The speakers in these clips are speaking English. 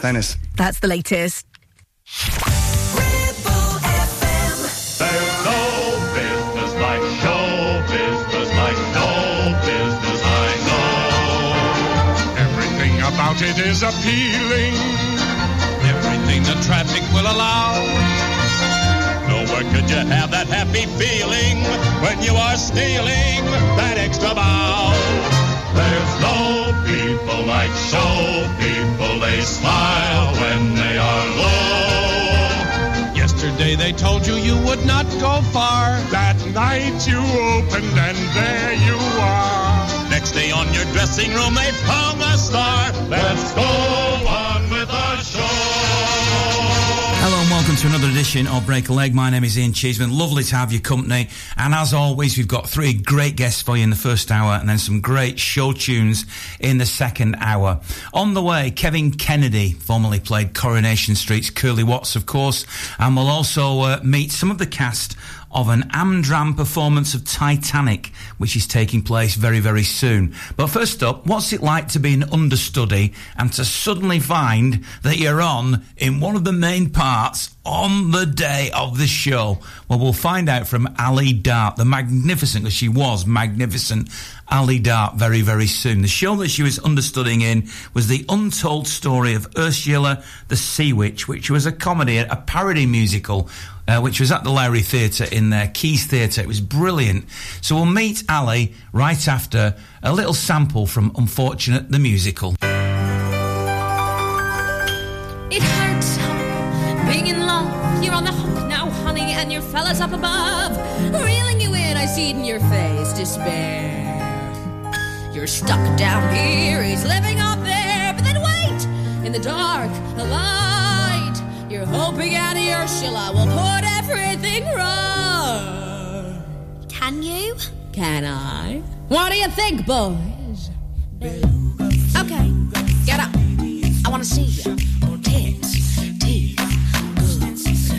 Dennis, Dennis. That's the latest. it is appealing. Everything the traffic will allow. Nowhere could you have that happy feeling when you are stealing that extra bow. There's no people like show people. They smile when they are low. Yesterday they told you you would not go far. That night you opened and there you are. Next day on your dressing room, they found the star. Let's go to another edition of Break a Leg. My name is Ian Cheeseman. Lovely to have your company. And as always, we've got three great guests for you in the first hour and then some great show tunes in the second hour. On the way, Kevin Kennedy, formerly played Coronation Street's Curly Watts, of course. And we'll also uh, meet some of the cast of an Amdram performance of Titanic, which is taking place very, very soon. But first up, what's it like to be an understudy and to suddenly find that you're on in one of the main parts on the day of the show? Well, we'll find out from Ali Dart, the magnificent, because she was magnificent, Ali Dart, very, very soon. The show that she was understudying in was the untold story of Ursula the Sea Witch, which was a comedy, a parody musical uh, which was at the Lowry Theatre in their Keys Theatre. It was brilliant. So we'll meet Ali right after a little sample from Unfortunate the Musical. It hurts being in love. You're on the hook now, honey, and your fella's up above. Reeling you in, I see it in your face, despair. You're stuck down here, he's living up there. But then wait! In the dark, light. You're hoping Annie Ursula will put everything right. Can you? Can I? What do you think, boys? Okay, get up. I want to see you. Tits, tits,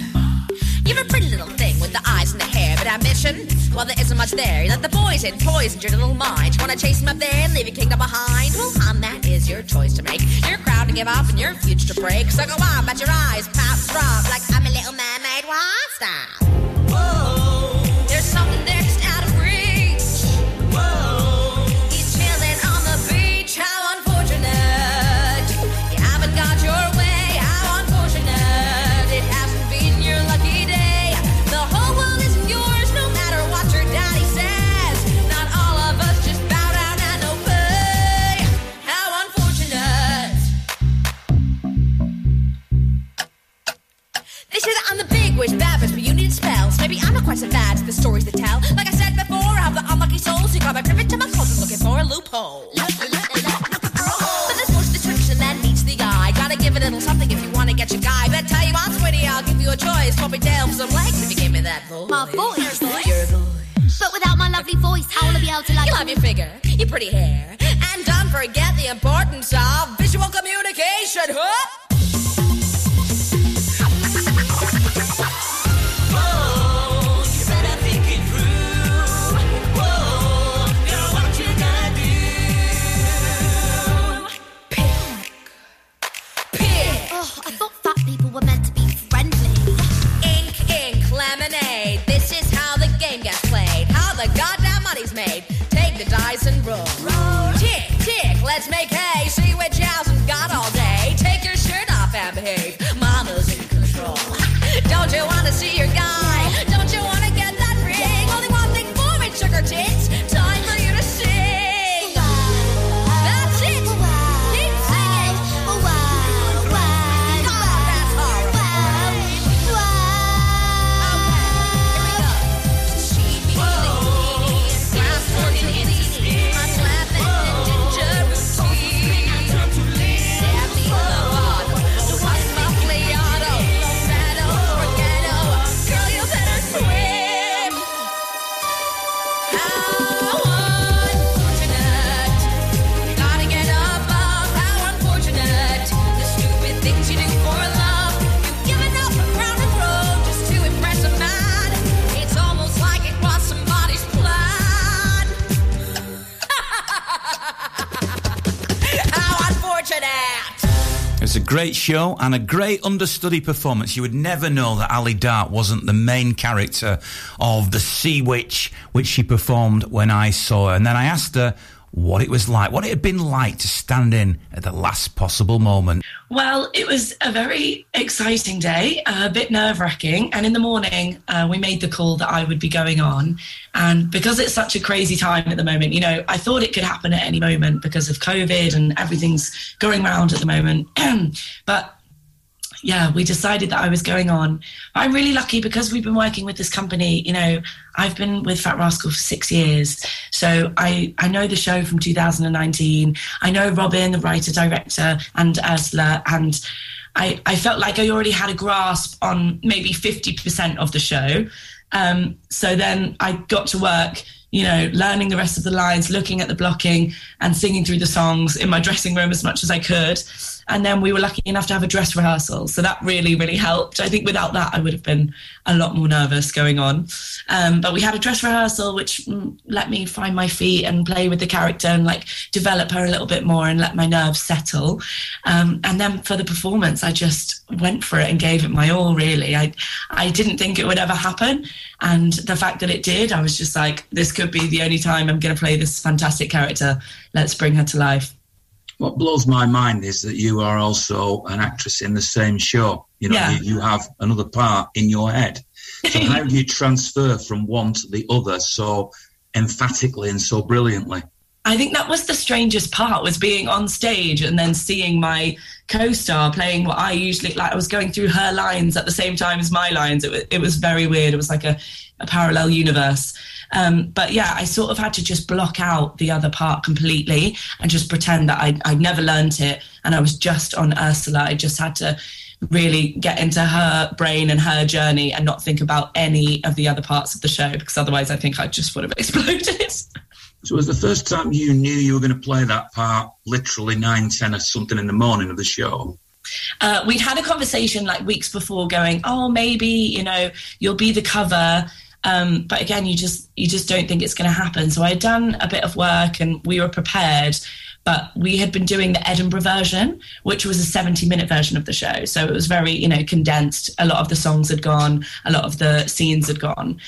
You're a pretty little thing with the eyes and the hair, but ambition? Well, there isn't much there. You let the poison poison your little mind. You wanna chase him up there and leave your kingdom behind? Well, hon, that is your choice to make. Your crowd to give up and your future to break. So go on, bet your eyes, pop, drop like I'm a little mermaid. What style? I'm the big wish Babbage, but you need spells. Maybe I'm not quite so bad to the stories they tell. Like I said before, I have the unlucky souls who got my cribbage to my cauldron looking for a loophole. But there's more to the tradition than meets the eye. Gotta give a little something if you wanna get your guy. But tell you what, sweetie, I'll give you a choice. Swap it down for some legs if you give me that voice. My voice? Your voice. But without my lovely voice, how will I be able to like You love your figure, your pretty hair, and don't forget the importance of visual communication. Huh? Show and a great understudy performance. You would never know that Ali Dart wasn't the main character of The Sea Witch, which she performed when I saw her. And then I asked her what it was like, what it had been like to stand in at the last possible moment. Well, it was a very exciting day, a bit nerve wracking. And in the morning, uh, we made the call that I would be going on. And because it's such a crazy time at the moment, you know, I thought it could happen at any moment because of COVID and everything's going around at the moment. but yeah, we decided that I was going on. I'm really lucky because we've been working with this company. You know, I've been with Fat Rascal for six years, so I I know the show from 2019. I know Robin, the writer director, and Ursula, and I I felt like I already had a grasp on maybe 50% of the show. Um, so then I got to work you know, learning the rest of the lines, looking at the blocking, and singing through the songs in my dressing room as much as I could. And then we were lucky enough to have a dress rehearsal. So that really, really helped. I think without that, I would have been a lot more nervous going on. Um, but we had a dress rehearsal, which mm, let me find my feet and play with the character and like develop her a little bit more and let my nerves settle. Um, and then for the performance, I just went for it and gave it my all, really. I, I didn't think it would ever happen. And the fact that it did, I was just like, this could be the only time I'm going to play this fantastic character. Let's bring her to life. What blows my mind is that you are also an actress in the same show. You know, yeah. you, you have another part in your head. So how do you transfer from one to the other so emphatically and so brilliantly? I think that was the strangest part was being on stage and then seeing my co-star playing what I usually like. I was going through her lines at the same time as my lines. It was, it was very weird. It was like a, a parallel universe. Um, but yeah, I sort of had to just block out the other part completely and just pretend that I, I'd never learned it and I was just on Ursula. I just had to really get into her brain and her journey and not think about any of the other parts of the show because otherwise I think I just would have exploded. So, was the first time you knew you were going to play that part literally nine, ten, or something in the morning of the show? Uh, we'd had a conversation like weeks before, going, "Oh, maybe you know you'll be the cover." Um, but again, you just you just don't think it's going to happen. So I had done a bit of work, and we were prepared. But we had been doing the Edinburgh version, which was a 70 minute version of the show. So it was very, you know, condensed. A lot of the songs had gone, a lot of the scenes had gone.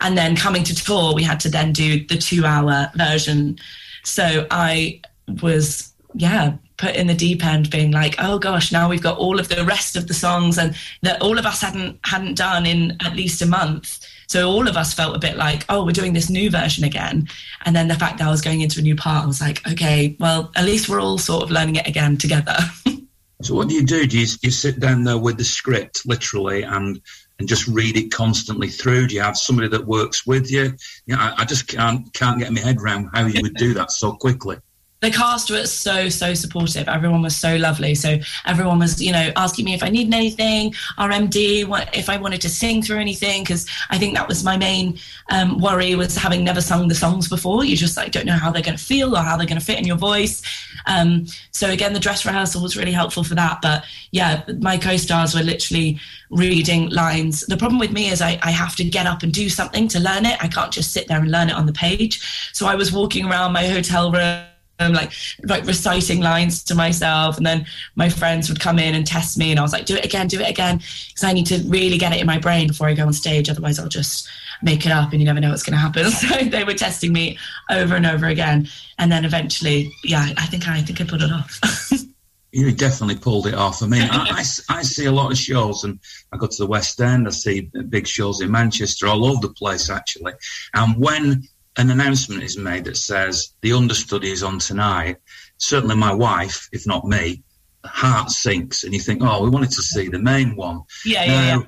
And then coming to tour, we had to then do the two hour version. So I was, yeah, put in the deep end being like oh gosh now we've got all of the rest of the songs and that all of us hadn't hadn't done in at least a month so all of us felt a bit like, oh, we're doing this new version again. And then the fact that I was going into a new part, I was like, okay, well, at least we're all sort of learning it again together. so what do you do? Do you, you sit down there with the script, literally, and and just read it constantly through? Do you have somebody that works with you? Yeah, I, I just can't can't get my head around how you would do that so quickly the cast were so so supportive. Everyone was so lovely. So everyone was you know asking me if i needed anything rmd what, if i wanted to sing through anything because i think that was my main um, worry was having never sung the songs before. You just like don't know how they're going to feel or how they're going to fit in your voice. Um, so again the dress rehearsal was really helpful for that. But yeah my co-stars were literally reading lines. The problem with me is I, I have to get up and do something to learn it. I can't just sit there and learn it on the page. So i was walking around my hotel room like like reciting lines to myself and then my friends would come in and test me and I was like do it again do it again because I need to really get it in my brain before I go on stage otherwise I'll just make it up and you never know what's going to happen so they were testing me over and over again and then eventually yeah I think I think I put it off you definitely pulled it off. I mean, I, I, I, see a lot of shows, and I go to the West End. I see big shows in Manchester, all over the place, actually. And when an announcement is made that says the understudy is on tonight, certainly my wife, if not me, heart sinks and you think, oh, we wanted to see the main one. Yeah, now, yeah, yeah.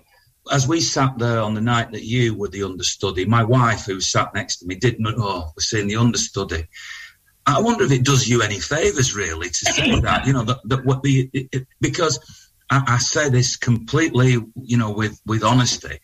As we sat there on the night that you were the understudy, my wife, who sat next to me, didn't, oh, we're seeing the understudy. I wonder if it does you any favours, really, to say that, you know, that, that what the, it, it, because I, I say this completely, you know, with, with honesty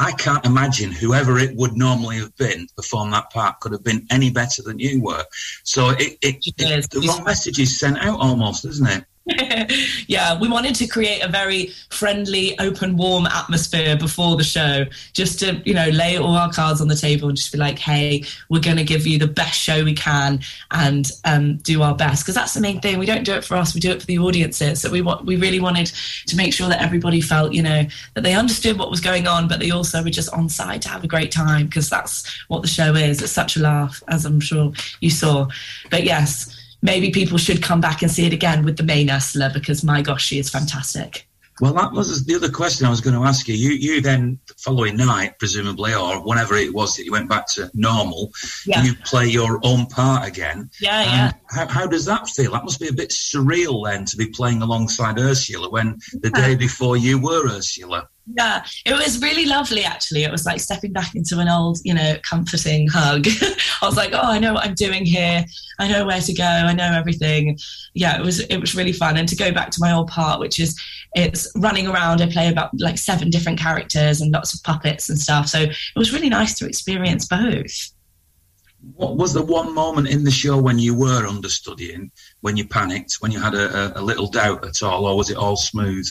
I can't imagine whoever it would normally have been to perform that part could have been any better than you were. So it, it, it the wrong message is sent out almost, isn't it? yeah, we wanted to create a very friendly, open, warm atmosphere before the show, just to, you know, lay all our cards on the table and just be like, hey, we're going to give you the best show we can and um, do our best. Because that's the main thing. We don't do it for us, we do it for the audiences. So we, want, we really wanted to make sure that everybody felt, you know, that they understood what was going on, but they also were just on side to have a great time because that's what the show is. It's such a laugh, as I'm sure you saw. But yes, maybe people should come back and see it again with the main Ursula because my gosh, she is fantastic. Well, that was the other question I was going to ask you. You, you then, following night, presumably, or whenever it was that you went back to normal, Yeah. you play your own part again. Yeah, And yeah. How, how does that feel? That must be a bit surreal then to be playing alongside Ursula when the day before you were Ursula. Yeah, it was really lovely actually. It was like stepping back into an old, you know, comforting hug. I was like, oh, I know what I'm doing here. I know where to go. I know everything. Yeah, it was it was really fun. And to go back to my old part, which is it's running around. I play about like seven different characters and lots of puppets and stuff. So it was really nice to experience both. What was the one moment in the show when you were understudying, when you panicked, when you had a, a, a little doubt at all, or was it all smooth?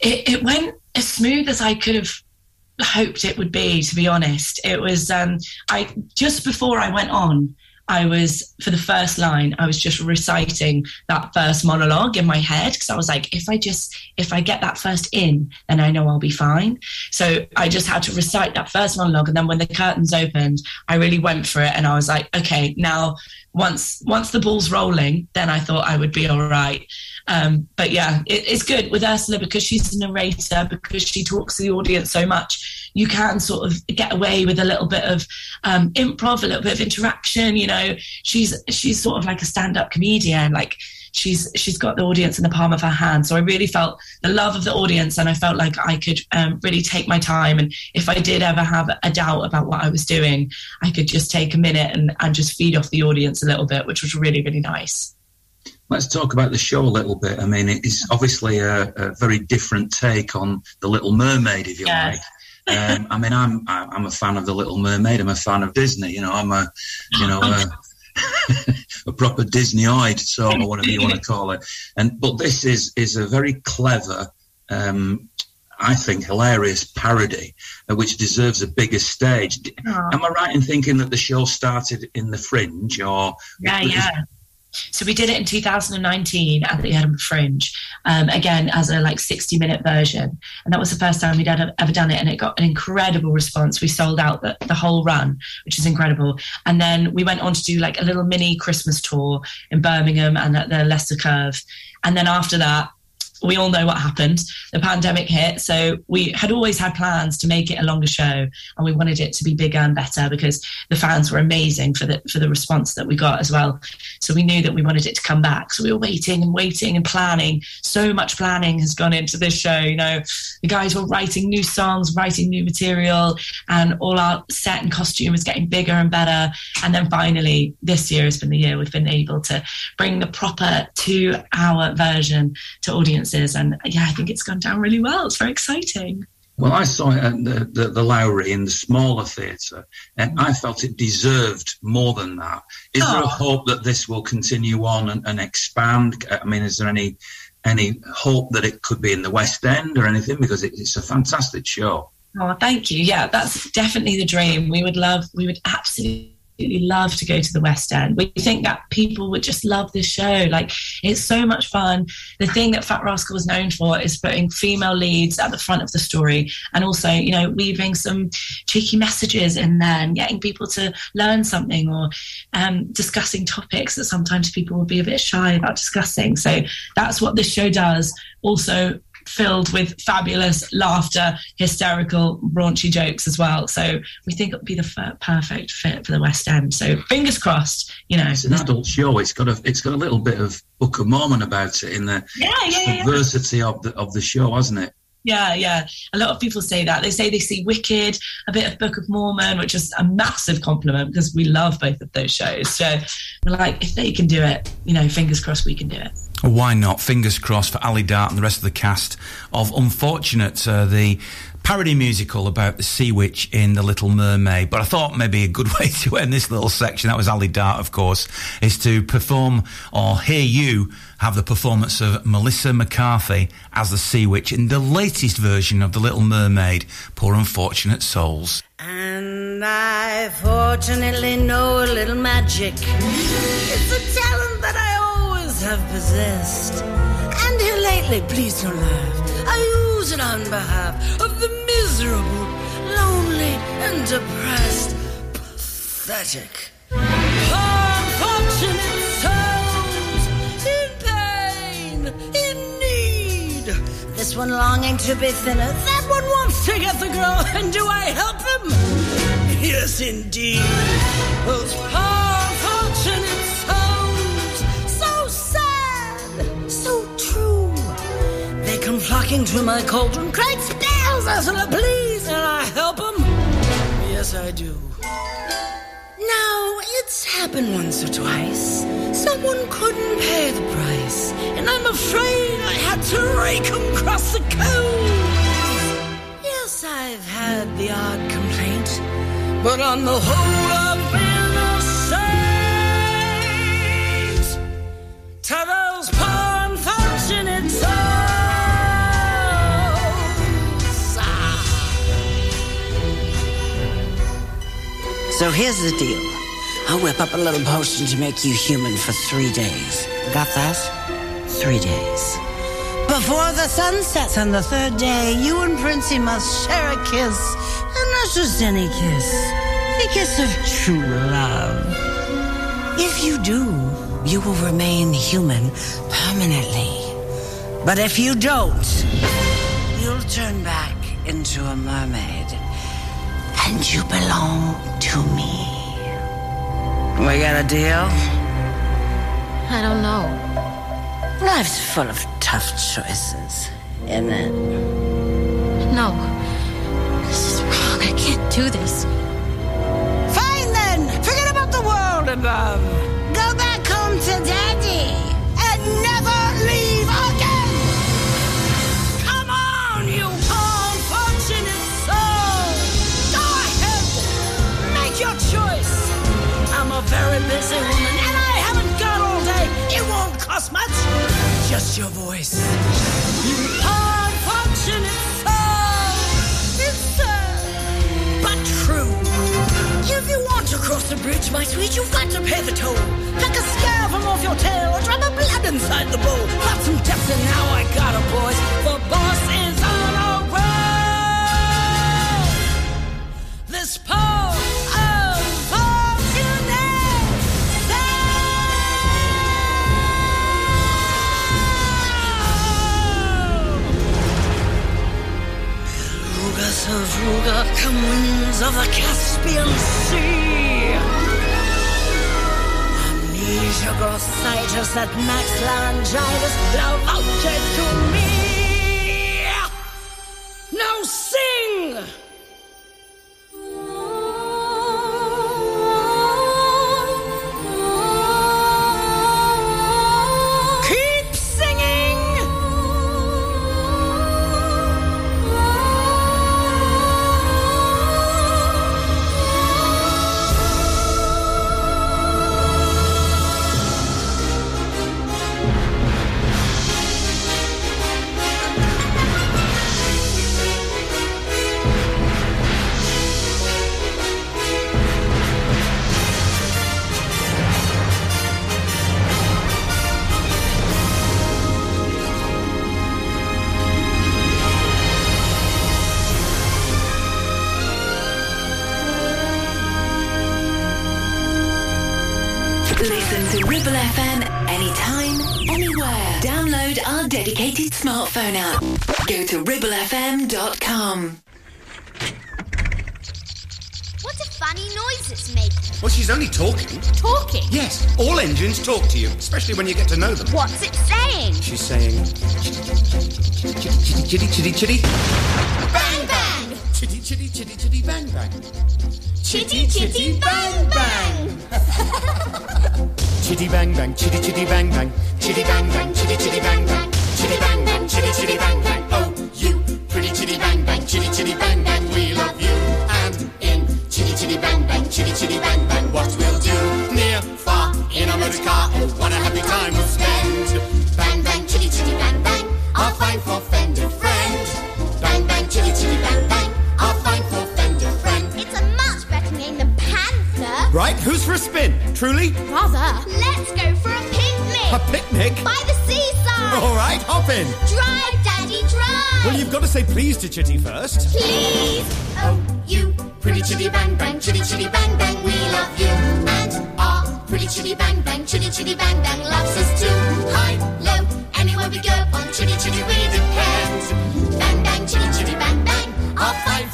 It, it went as smooth as I could have hoped it would be. To be honest, it was. Um, I just before I went on, I was for the first line. I was just reciting that first monologue in my head because I was like, if I just if I get that first in, then I know I'll be fine. So I just had to recite that first monologue, and then when the curtains opened, I really went for it, and I was like, okay, now once once the ball's rolling, then I thought I would be all right. Um, but yeah, it, it's good with Ursula because she's a narrator, because she talks to the audience so much. You can sort of get away with a little bit of um, improv, a little bit of interaction. You know, she's she's sort of like a stand-up comedian. Like she's she's got the audience in the palm of her hand. So I really felt the love of the audience, and I felt like I could um, really take my time. And if I did ever have a doubt about what I was doing, I could just take a minute and, and just feed off the audience a little bit, which was really really nice. Let's talk about the show a little bit. I mean, it's obviously a, a very different take on the Little Mermaid, if you Yes. like. Um, I mean, I'm I'm a fan of the Little Mermaid. I'm a fan of Disney. You know, I'm a you know a, a proper Disneyoid, so or whatever you want to call it. And but this is is a very clever. Um, I think hilarious parody, uh, which deserves a bigger stage. D- Am I right in thinking that the show started in the Fringe, or Yeah, yeah. So we did it in 2019 at the Edinburgh Fringe, um, again as a like 60 minute version, and that was the first time we'd ever, ever done it, and it got an incredible response. We sold out the, the whole run, which is incredible. And then we went on to do like a little mini Christmas tour in Birmingham and at the Leicester Curve, and then after that. We all know what happened. The pandemic hit, so we had always had plans to make it a longer show, and we wanted it to be bigger and better because the fans were amazing for the for the response that we got as well. So we knew that we wanted it to come back. So we were waiting and waiting and planning. So much planning has gone into this show. You know, the guys were writing new songs, writing new material, and all our set and costume is getting bigger and better. And then finally, this year has been the year we've been able to bring the proper two hour version to audiences. And yeah, I think it's gone down really well. It's very exciting. Well, I saw it at the, the, the Lowry in the smaller theatre, and I felt it deserved more than that. Is there a Oh. hope that this will continue on and, and expand? I mean, is there any any hope that it could be in the West End or anything? Because it, it's a fantastic show. Oh, thank you. Yeah, that's definitely the dream. We would love, we would absolutely love to go to the West End. We think that people would just love this show. Like, it's so much fun. The thing that Fat Rascal is known for is putting female leads at the front of the story and also, you know, weaving some cheeky messages in there and getting people to learn something or um, discussing topics that sometimes people would be a bit shy about discussing. So that's what this show does. Also, filled with fabulous laughter, hysterical, raunchy jokes as well. So we think it would be the f- perfect fit for the West End. So fingers crossed, you know. It's an adult show. It's got a it's got a little bit of Book of Mormon about it in the yeah, yeah, yeah. diversity of the of the show, hasn't it? Yeah, yeah. A lot of people say that. They say they see Wicked, a bit of Book of Mormon, which is a massive compliment because we love both of those shows. So we're like, if they can do it, you know, fingers crossed we can do it. Why not? Fingers crossed for Ali Dart and the rest of the cast of Unfortunate, uh, the parody musical about the sea witch in The Little Mermaid. But I thought maybe a good way to end this little section, that was Ali Dart, of course, is to perform or hear you have the performance of Melissa McCarthy as the sea witch in the latest version of The Little Mermaid. Poor unfortunate souls. And I fortunately know a little magic. It's a talent that I always have possessed. And here lately, please don't laugh, I use it on behalf of the miserable, lonely, and depressed. Pathetic. This one longing to be thinner, that one wants to get the glow, and do I help him? Yes, indeed. Those poor unfortunate souls, so sad, so true. They come flocking to my cauldron, great spells, Ursula, please, and I help them. Yes, I do. Now, it's happened once or twice. Someone couldn't pay the price, and I'm afraid I had to rake 'em across the coals. Yes, I've had the odd complaint, but on the whole, I've been a saint. To those poor unfortunate souls. Ah. So here's the deal. I'll whip up a little potion to make you human for three days. Got that? Three days. Before the sun sets on the third day, you and Princey must share a kiss. And not just any kiss. A kiss of true love. If you do, you will remain human permanently. But if you don't, you'll turn back into a mermaid. And you belong to me. We got a deal? I don't know. Life's full of tough choices, isn't it? No. This is wrong. I can't do this. Fine then! Forget about the world above. Go back home to Daddy and never leave again! Come on, you unfortunate soul! Go ahead! Make your choice! I'm a very busy woman cost much. Just your voice. You! It's sad, but true. If you want to cross the bridge, my sweet, you've got to pay the toll. Pluck a scare from off your tail or drop a blood inside the bowl. Got some depth and now I got a boys. The boss Savruga, come winds of the Caspian Sea. Amnesia, grossitis, that max laryngitis, now voucher to me. To ribblefm.com. What a funny noise it's making. Well, she's only talking. Talking? Yes, all engines talk to you, especially when you get to know them. What's it saying? She's saying chitty chitty chitty chitty Bang bang! chitty chitty chitty chitty bang bang. Chitty chitty bang bang! Chitty bang bang, chitty chitty bang bang, chitty bang bang, chitty chitty bang bang, chitty bang bang, chitty chitty bang bang. Who's for a spin? Truly? Rather, let's go for a picnic. A picnic? By the seaside. All right, hop in. Drive, Daddy, drive. Well, you've got to say please to Chitty first. Please. Oh, you pretty chitty bang bang, chitty chitty bang bang, we love you. And our pretty chitty bang bang, chitty chitty bang bang loves us too. High, low, anywhere we go, on chitty chitty we depend. Bang bang, chitty chitty bang bang, our fine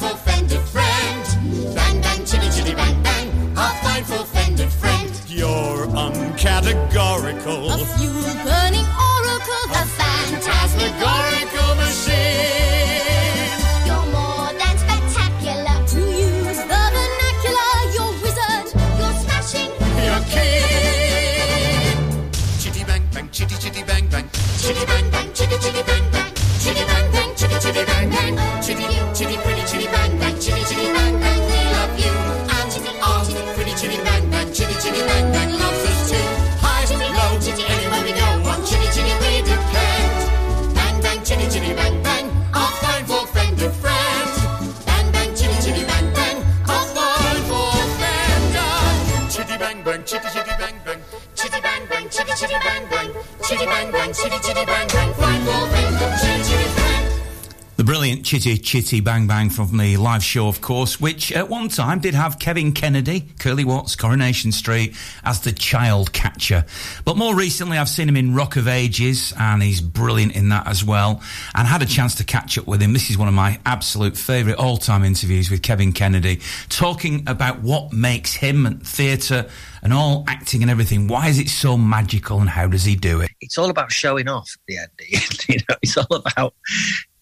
Chitty Chitty Bang Bang from the live show, of course, which at one time did have Kevin Kennedy, Curly Watts, Coronation Street, as the child catcher. But more recently, I've seen him in Rock of Ages, and he's brilliant in that as well. And had a chance to catch up with him. This is one of my absolute favourite all time interviews with Kevin Kennedy, talking about what makes him and theatre and all acting and everything. Why is it so magical, and how does he do it? it's all about showing off the end. you know, it's all about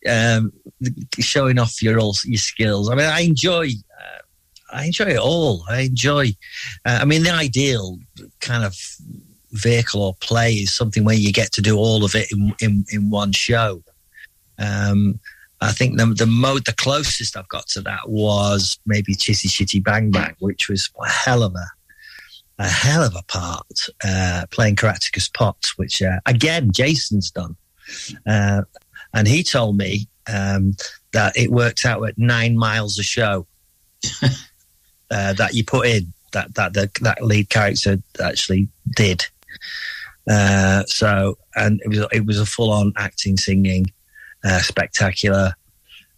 um, showing off your all your skills. I mean, I enjoy. Uh, I enjoy it all. I enjoy. Uh, I mean, the ideal kind of vehicle or play is something where you get to do all of it in in, in one show. Um, I think the the mode the closest I've got to that was maybe Chitty Chitty Bang Bang, which was a hell of a a hell of a part uh, playing Caractacus Potts, which uh, again Jason's done, uh, and he told me um, that it worked out at nine miles a show uh, that you put in that that the, that lead character actually did. Uh, so and it was it was a full on acting, singing, uh, spectacular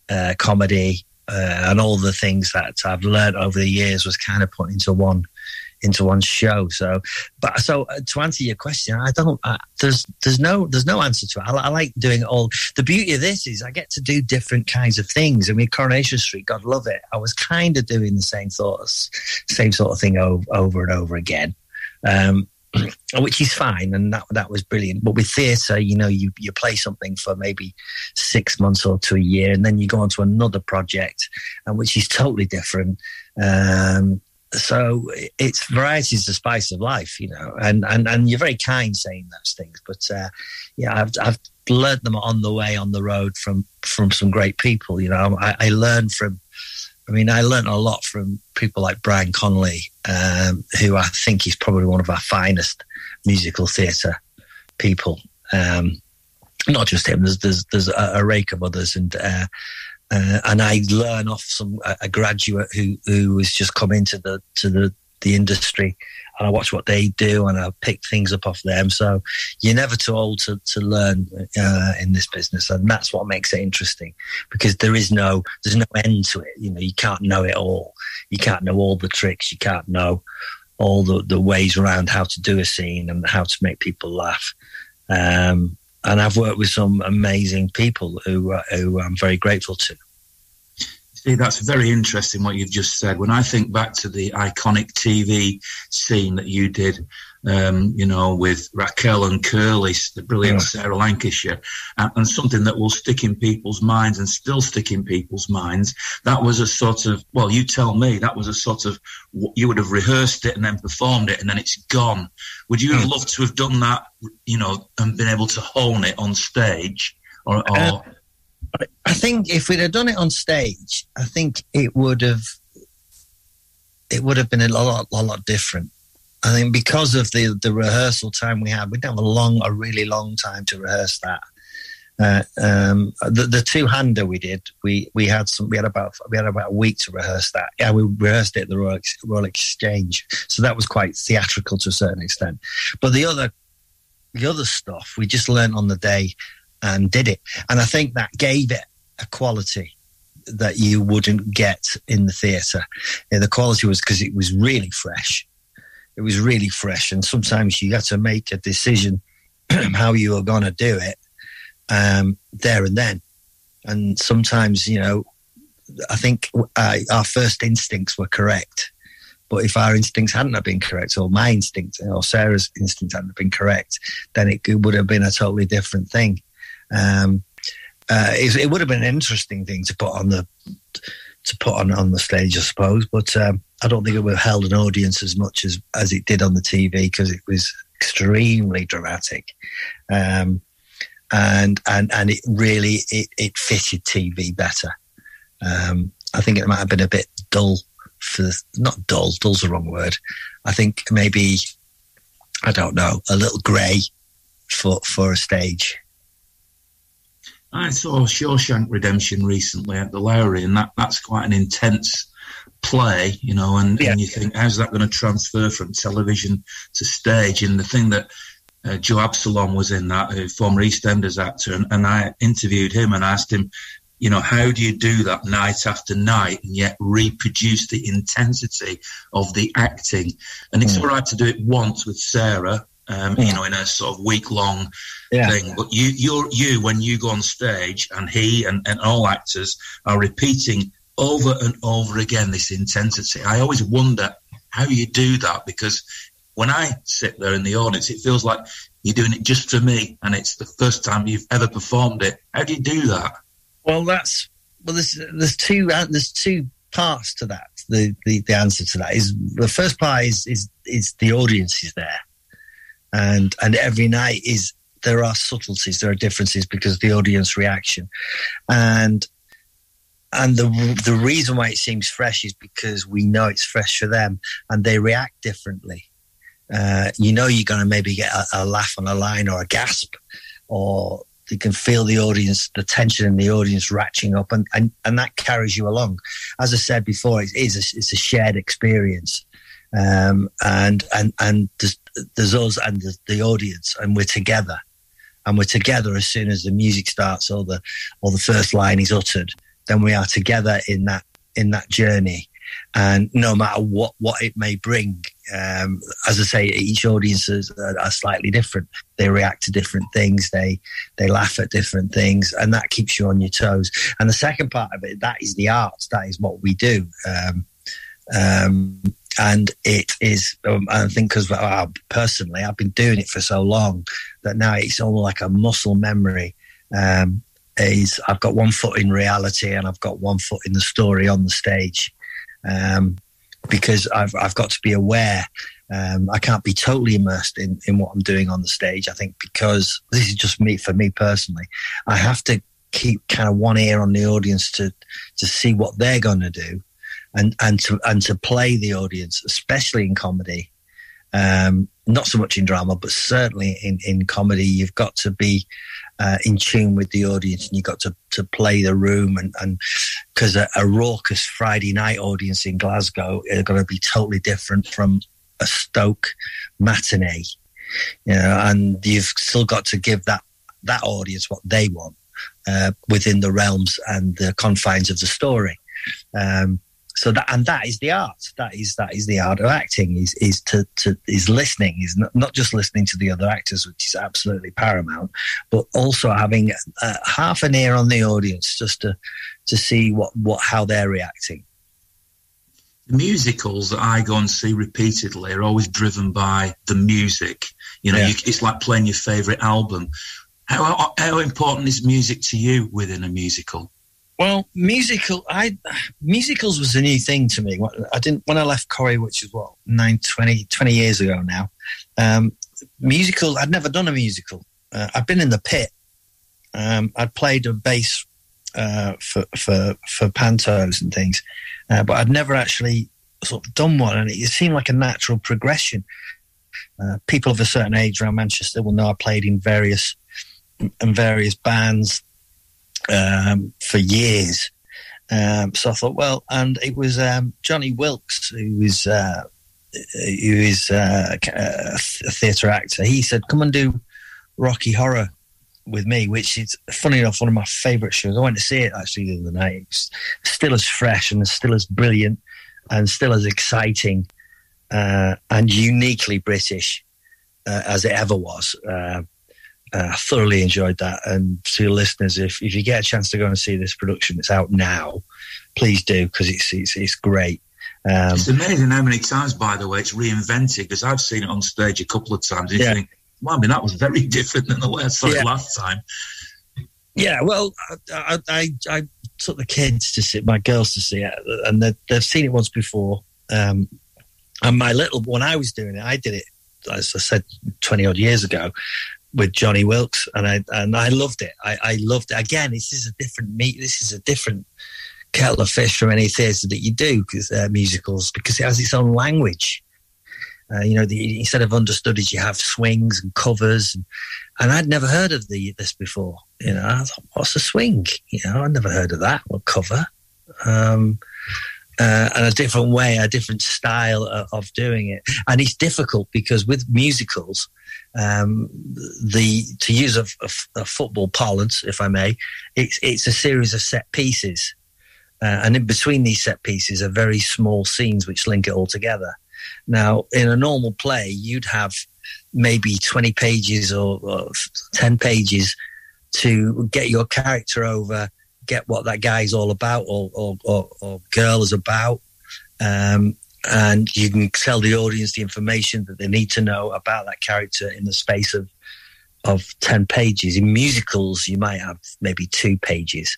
uh, comedy, uh, and all the things that I've learned over the years was kind of put into one into one show. So, but so uh, to answer your question, I don't. Uh, there's there's no there's no answer to it. I, I, like doing all. The beauty of this is I get to do different kinds of things. I mean, Coronation Street, God love it. I was kind of doing the same thoughts, same sort of thing over, over and over again. Um, which is fine, and that that was brilliant. But with theatre, you know, you you play something for maybe six months or to a year, and then you go on to another project, and which is totally different. Um, so it's variety is the spice of life, you know, and and and you're very kind saying those things, but uh, yeah, I've I've learned them on the way on the road from from some great people. You know, I, I learned from. I mean, I learned a lot from people like Brian Connolly, um, who I think is probably one of our finest musical theatre people. Um, not just him. There's there's there's a, a rake of others, and uh, uh, and I learn off some a graduate who who has just come into the to the the industry, and I watch what they do, and I pick things up off them. So you're never too old to to learn uh, in this business, and that's what makes it interesting because there is no there's no end to it. You know, you can't know it all. You can't know all the tricks. You can't know all the the ways around how to do a scene and how to make people laugh. Um, and I've worked with some amazing people who uh, who I'm very grateful to. See, that's very interesting what you've just said. When I think back to the iconic TV scene that you did um, you know, with Raquel and Curly, the brilliant Yeah. Sarah Lancashire, and, and something that will stick in people's minds and still stick in people's minds. That was a sort of, well, you tell me, that was a sort of, you would have rehearsed it and then performed it and then it's gone. Would you have loved to have done that, you know, and been able to hone it on stage? Or, or Uh, I think if we'd have done it on stage, I think it would have it would have been a lot, a lot different. I think because of the the rehearsal time we had, we didn't have a long, a really long time to rehearse that. Uh, um, the the two hander we did, we we had some, we had about we had about a week to rehearse that. Yeah, we rehearsed it at the Royal, Royal Exchange, so that was quite theatrical to a certain extent. But the other the other stuff we just learned on the day and did it, and I think that gave it a quality that you wouldn't get in the theatre. Yeah, the quality was because it was really fresh. It was really fresh, and sometimes you had to make a decision how you were going to do it um, there and then. And sometimes, you know, I think uh, our first instincts were correct. But if our instincts hadn't have been correct, or my instinct, or Sarah's instinct hadn't have been correct, then it would have been a totally different thing. Um, uh, it, it would have been an interesting thing to put on the to put on on the stage, I suppose. But um, I don't think it would have held an audience as much as as it did on the TV because it was extremely dramatic, um, and and and it really it, it fitted TV better. Um, I think it might have been a bit dull for not dull. Dull's the wrong word. I think maybe I don't know a little grey for for a stage. I saw Shawshank Redemption recently at the Lowry, and that, that's quite an intense play, you know. And, and you think, how's that going to transfer from television to stage? And the thing that uh, Joe Absalom was in that, a former EastEnders actor, and, and I interviewed him and asked him, you know, how do you do that night after night and yet reproduce the intensity of the acting? And it's Mm. all right to do it once with Sarah, um, you know, in a sort of week long Yeah. thing. But you, you're you when you go on stage, and he and, and all actors are repeating over and over again this intensity. I always wonder how you do that because when I sit there in the audience, it feels like you're doing it just for me, and it's the first time you've ever performed it. How do you do that? Well, that's well. There's there's two uh, there's two parts to that. The, the the answer to that is the first part is is is the audience is there, and and every night is there are subtleties, there are differences because of the audience reaction, and and the the reason why it seems fresh is because we know it's fresh for them, and they react differently. Uh, you know, you're going to maybe get a, a laugh on a line or a gasp, or you can feel the audience, the tension in the audience ratcheting up, and, and, and that carries you along. As I said before, it is a, it's a shared experience, um, and and and there's, there's us and the, the audience, and we're together, and we're together as soon as the music starts or the or the first line is uttered. Then we are together in that in that journey, and no matter what what it may bring, um, as I say, each audience is, are, slightly different. They react to different things. They they laugh at different things, and that keeps you on your toes. And the second part of it, that is the art. That is what we do. Um, um, and it is, um, I think, because uh, personally, I've been doing it for so long that now it's almost like a muscle memory. Um, is I've got one foot in reality and I've got one foot in the story on the stage. Um, because I've I've got to be aware. Um, I can't be totally immersed in in what I'm doing on the stage. I think because this is just me for me personally. I have to keep kind of one ear on the audience to to see what they're going to do, and and to and to play the audience, especially in comedy. Um, not so much in drama, but certainly in, in comedy, you've got to be uh, in tune with the audience and you've got to, to play the room. And, and because a, a raucous Friday night audience in Glasgow are going to be totally different from a Stoke matinee, you know, and you've still got to give that, that audience what they want uh, within the realms and the confines of the story. Um, so that and that is the art. That is that is the art of acting. Is is to, to is listening. Is not, not just listening to the other actors, which is absolutely paramount, but also having uh, half an ear on the audience just to to see what what how they're reacting. musicals that I go and see repeatedly are always driven by the music. You know, Yeah. you, it's like playing your favorite album. How, how important is music to you within a musical? Well, musical, I musicals was a new thing to me. I didn't when I left Corrie, which is what nine, 20, 20 years ago now. Um, musical, I'd never done a musical. Uh, I'd been in the pit. Um, I'd played a bass uh, for for for pantos and things, uh, but I'd never actually sort of done one, and it seemed like a natural progression. Uh, people of a certain age around Manchester will know I played in various in various bands um, for years. Um, so I thought, well, and it was um, Johnny Wilkes who was uh, who is uh, a theatre actor. He said, "Come and do Rocky Horror with me," which is funny enough one of my favourite shows. I went to see it actually the other night. It's still as fresh and still as brilliant and still as exciting uh, and uniquely British uh, as it ever was. Uh, uh, I thoroughly enjoyed that. And to your listeners, if, if you get a chance to go and see this production, it's out now. Please do because it's, it's it's great. Um, It's amazing how many times, by the way, it's reinvented because I've seen it on stage a couple of times. And you Yeah. think, well, I mean, that was very different than the way I saw Yeah. it last time. Yeah, well, I, I, I took the kids to see my girls to see it, and they, they've seen it once before. Um, and my little when I was doing it, I did it as I said twenty odd years ago with Johnny Wilkes, and I and I loved it. I, I loved it. Again, this is a different meat. This is a different kettle of fish from any theatre that you do because uh, musicals because it has its own language. Uh, you know, the, instead of understudies, you have swings and covers, and, and I'd never heard of the this before. You know, I thought, what's a swing? You know, I'd never heard of that. What cover? Um, uh, and a different way, a different style of, of doing it, and it's difficult because with musicals, um, the to use a, a, a football parlance, if I may, it's it's a series of set pieces, uh, and in between these set pieces are very small scenes which link it all together. Now, in a normal play, you'd have maybe 20 pages or, or 10 pages to get your character over, get what that guy's all about or, or, or, or girl is about. Um, and you can tell the audience the information that they need to know about that character in the space of, of 10 pages. In musicals, you might have maybe two pages.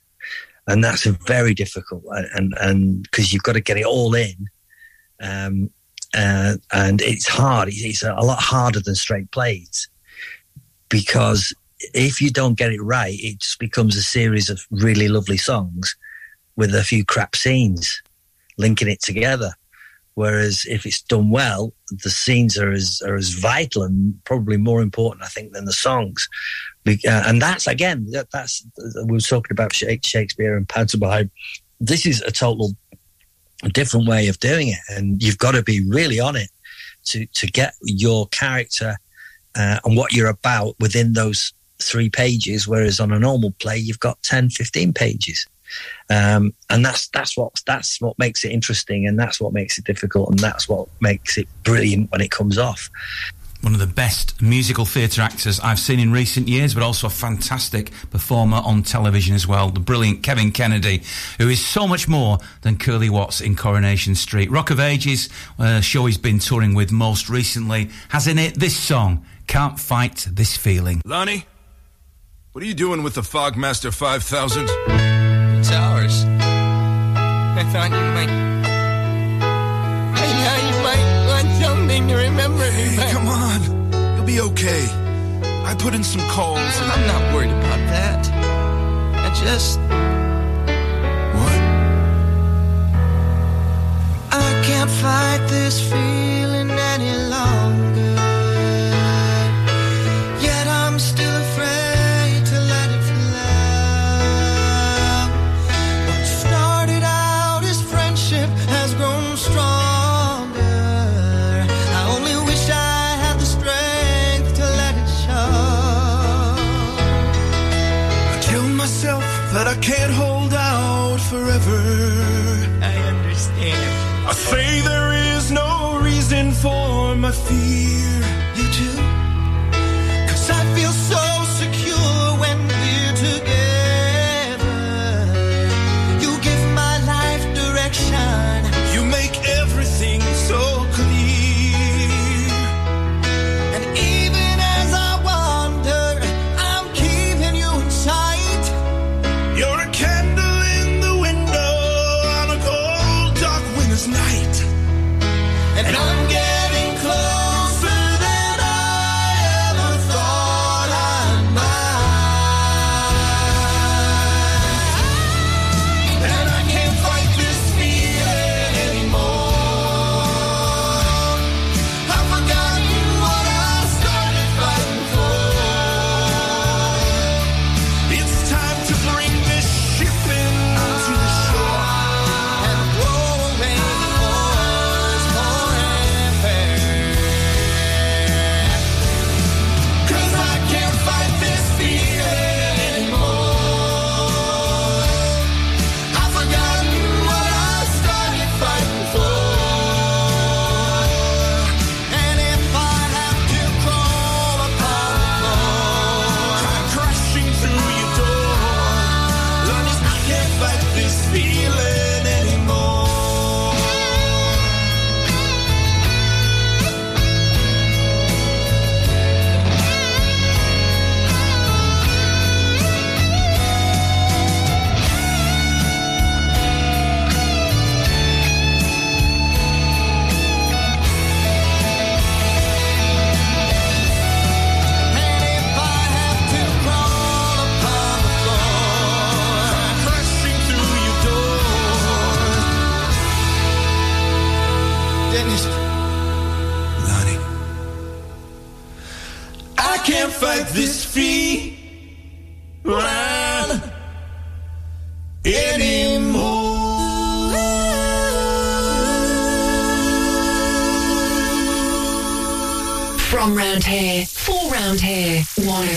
And that's very difficult. And, and because you've got to get it all in. Um, uh, and it's hard. It's, it's a lot harder than straight plays because if you don't get it right, it just becomes a series of really lovely songs with a few crap scenes linking it together. Whereas if it's done well, the scenes are as are as vital and probably more important, I think, than the songs. Uh, and that's again, that, that's we were talking about Shakespeare and pantomime. This is a total different way of doing it, and you've got to be really on it to to get your character uh, and what you're about within those three pages. Whereas on a normal play, you've got 10, 15 pages. Um, and that's that's what that's what makes it interesting, and that's what makes it difficult, and that's what makes it brilliant when it comes off. One of the best musical theatre actors I've seen in recent years, but also a fantastic performer on television as well. The brilliant Kevin Kennedy, who is so much more than Curly Watts in Coronation Street. Rock of Ages, a show he's been touring with most recently, has in it this song, Can't Fight This Feeling. Lonnie, what are you doing with the Fogmaster 5000? I thought you might. I thought you might want something to remember me Hey, by. come on. You'll be okay. I put in some calls and I'm not worried about that. I just. What? I can't fight this feeling any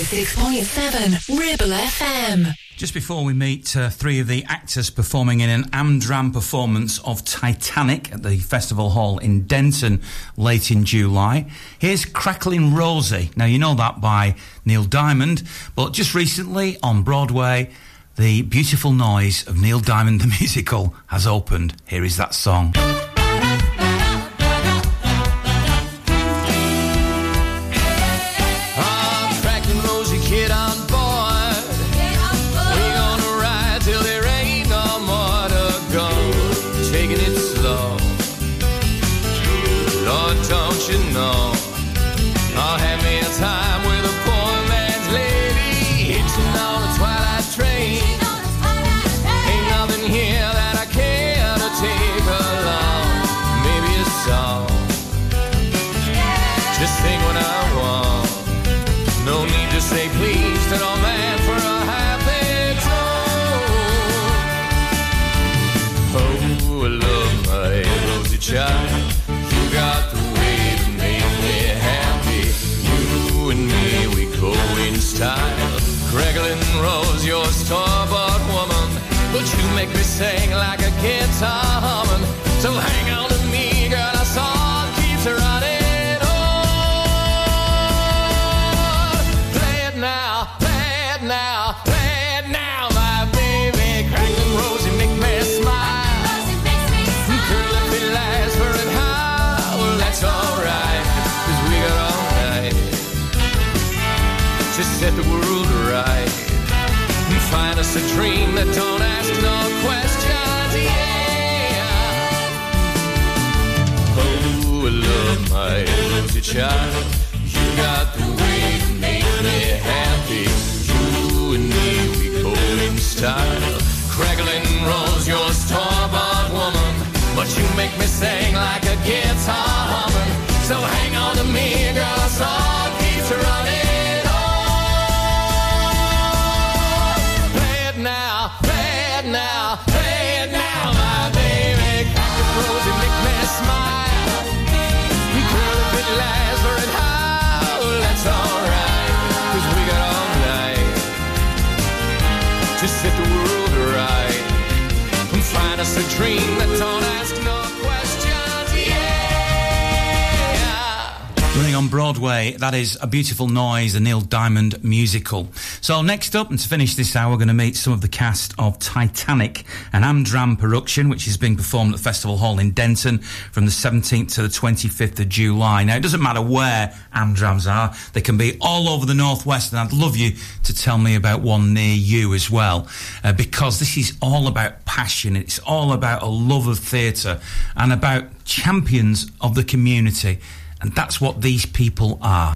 106.7 Ribble FM. Just before we meet uh, three of the actors performing in an Amdram performance of Titanic at the Festival Hall in Denton late in July, here's Cracklin' Rosie. Now, you know that by Neil Diamond, but just recently on Broadway, the beautiful noise of Neil Diamond the musical has opened. Here is that song. Guitar You got the way to make me happy. You and me, we go in style. Your woman. But you make me sing like a guitar humming. So hang on that don't ask no questions, yeah. Running on Broadway, that is A Beautiful Noise, a Neil Diamond musical. So next up, and to finish this hour, we're going to meet some of the cast of Titanic, an Amdram production, which is being performed at the Festival Hall in Denton from the 17th to the 25th of July. Now, it doesn't matter where Amdrams are, they can be all over the Northwest, and I'd love you to tell me about one near you as well, uh, because this is all about passion, it's all about a love of theatre, and about champions of the community. And that's what these people are.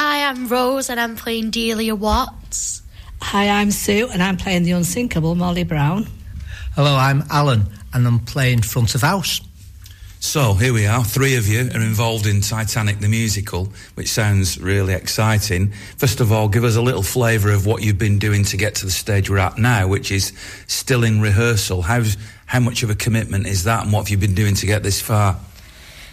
Hi, I'm Rose and I'm playing Delia Watts. Hi, I'm Sue and I'm playing the unsinkable Molly Brown. Hello, I'm Alan and I'm playing front of house. So here we are. Three of you are involved in Titanic the musical, which sounds really exciting. First of all, give us a little flavour of what you've been doing to get to the stage we're at now, which is still in rehearsal. How's how much of a commitment is that, and what have you been doing to get this far?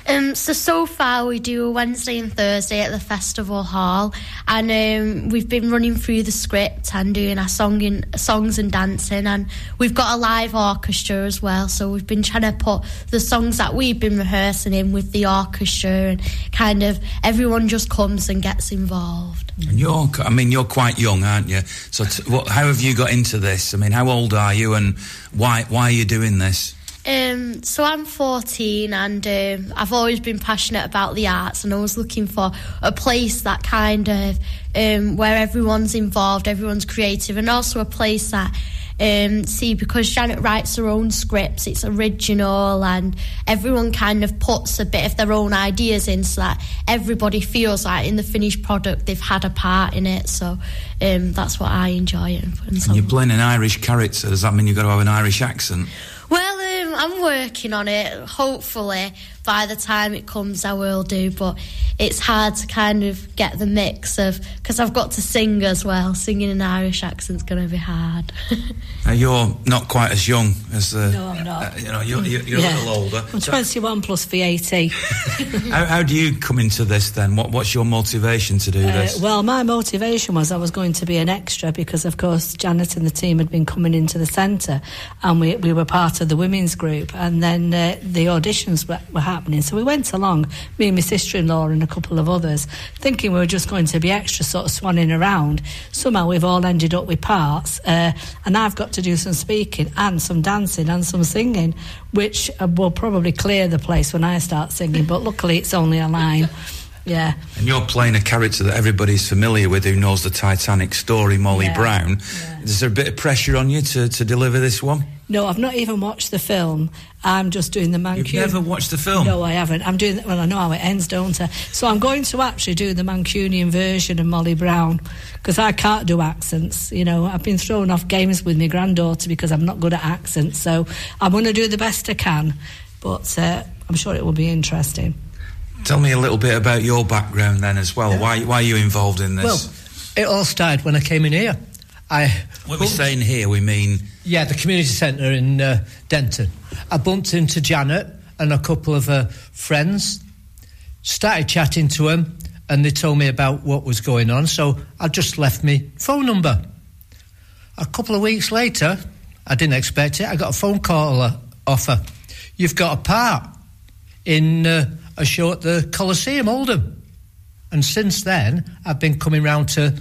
Um, so so far we do a Wednesday and Thursday at the festival hall, and um, we've been running through the script and doing our songing, songs and dancing, and we've got a live orchestra as well. So we've been trying to put the songs that we've been rehearsing in with the orchestra, and kind of everyone just comes and gets involved. And you're, I mean, you're quite young, aren't you? So, t- what, how have you got into this? I mean, how old are you, and why why are you doing this? Um, so I'm 14 and um, I've always been passionate about the arts and I was looking for a place that kind of um, where everyone's involved, everyone's creative and also a place that um, see because Janet writes her own scripts, it's original and everyone kind of puts a bit of their own ideas in so that everybody feels like in the finished product they've had a part in it. So um, that's what I enjoy. And, And you're playing an Irish character. Does that mean you've got to have an Irish accent? Well, I'm working on it. Hopefully, by the time it comes, I will do. But it's hard to kind of get the mix of because I've got to sing as well. Singing in Irish accent's going to be hard. Now, you're not quite as young as the. No, I'm not. uh, you know, you're, you're, you're Yeah. a little older. I'm 21 plus VAT. How, how do you come into this then? What, what's your motivation to do Uh, this? well, my motivation was I was going to be an extra because, of course, Janet and the team had been coming into the centre and we, we were part of the women's group. And then uh, the auditions were, were happening. So we went along, me and my sister in law and a couple of others, thinking we were just going to be extra, sort of swanning around. Somehow we've all ended up with parts. Uh, and I've got to do some speaking and some dancing and some singing, which uh, will probably clear the place when I start singing. But luckily, it's only a line. Yeah. And you're playing a character that everybody's familiar with who knows the Titanic story, Molly Yeah. Brown. Is there a bit of pressure on you to, to deliver this one? No, I've not even watched the film. I'm just doing the Mancunian. You've never watched the film? No, I haven't. I'm doing. Well, I know how it ends, don't I? So I'm going to actually do the Mancunian version of Molly Brown because I can't do accents. You know, I've been thrown off games with my granddaughter because I'm not good at accents. So I'm going to do the best I can, but uh, I'm sure it will be interesting. Tell me a little bit about your background then as well. Why, why are you involved in this? Well, it all started when I came in here. I when we say in here, we mean yeah, the community centre in uh, Denton. I bumped into Janet and a couple of her friends. Started chatting to them, and they told me about what was going on. So I just left me phone number. A couple of weeks later, I didn't expect it. I got a phone call offer. You've got a part in uh, a show at the Coliseum, Oldham. And since then, I've been coming round to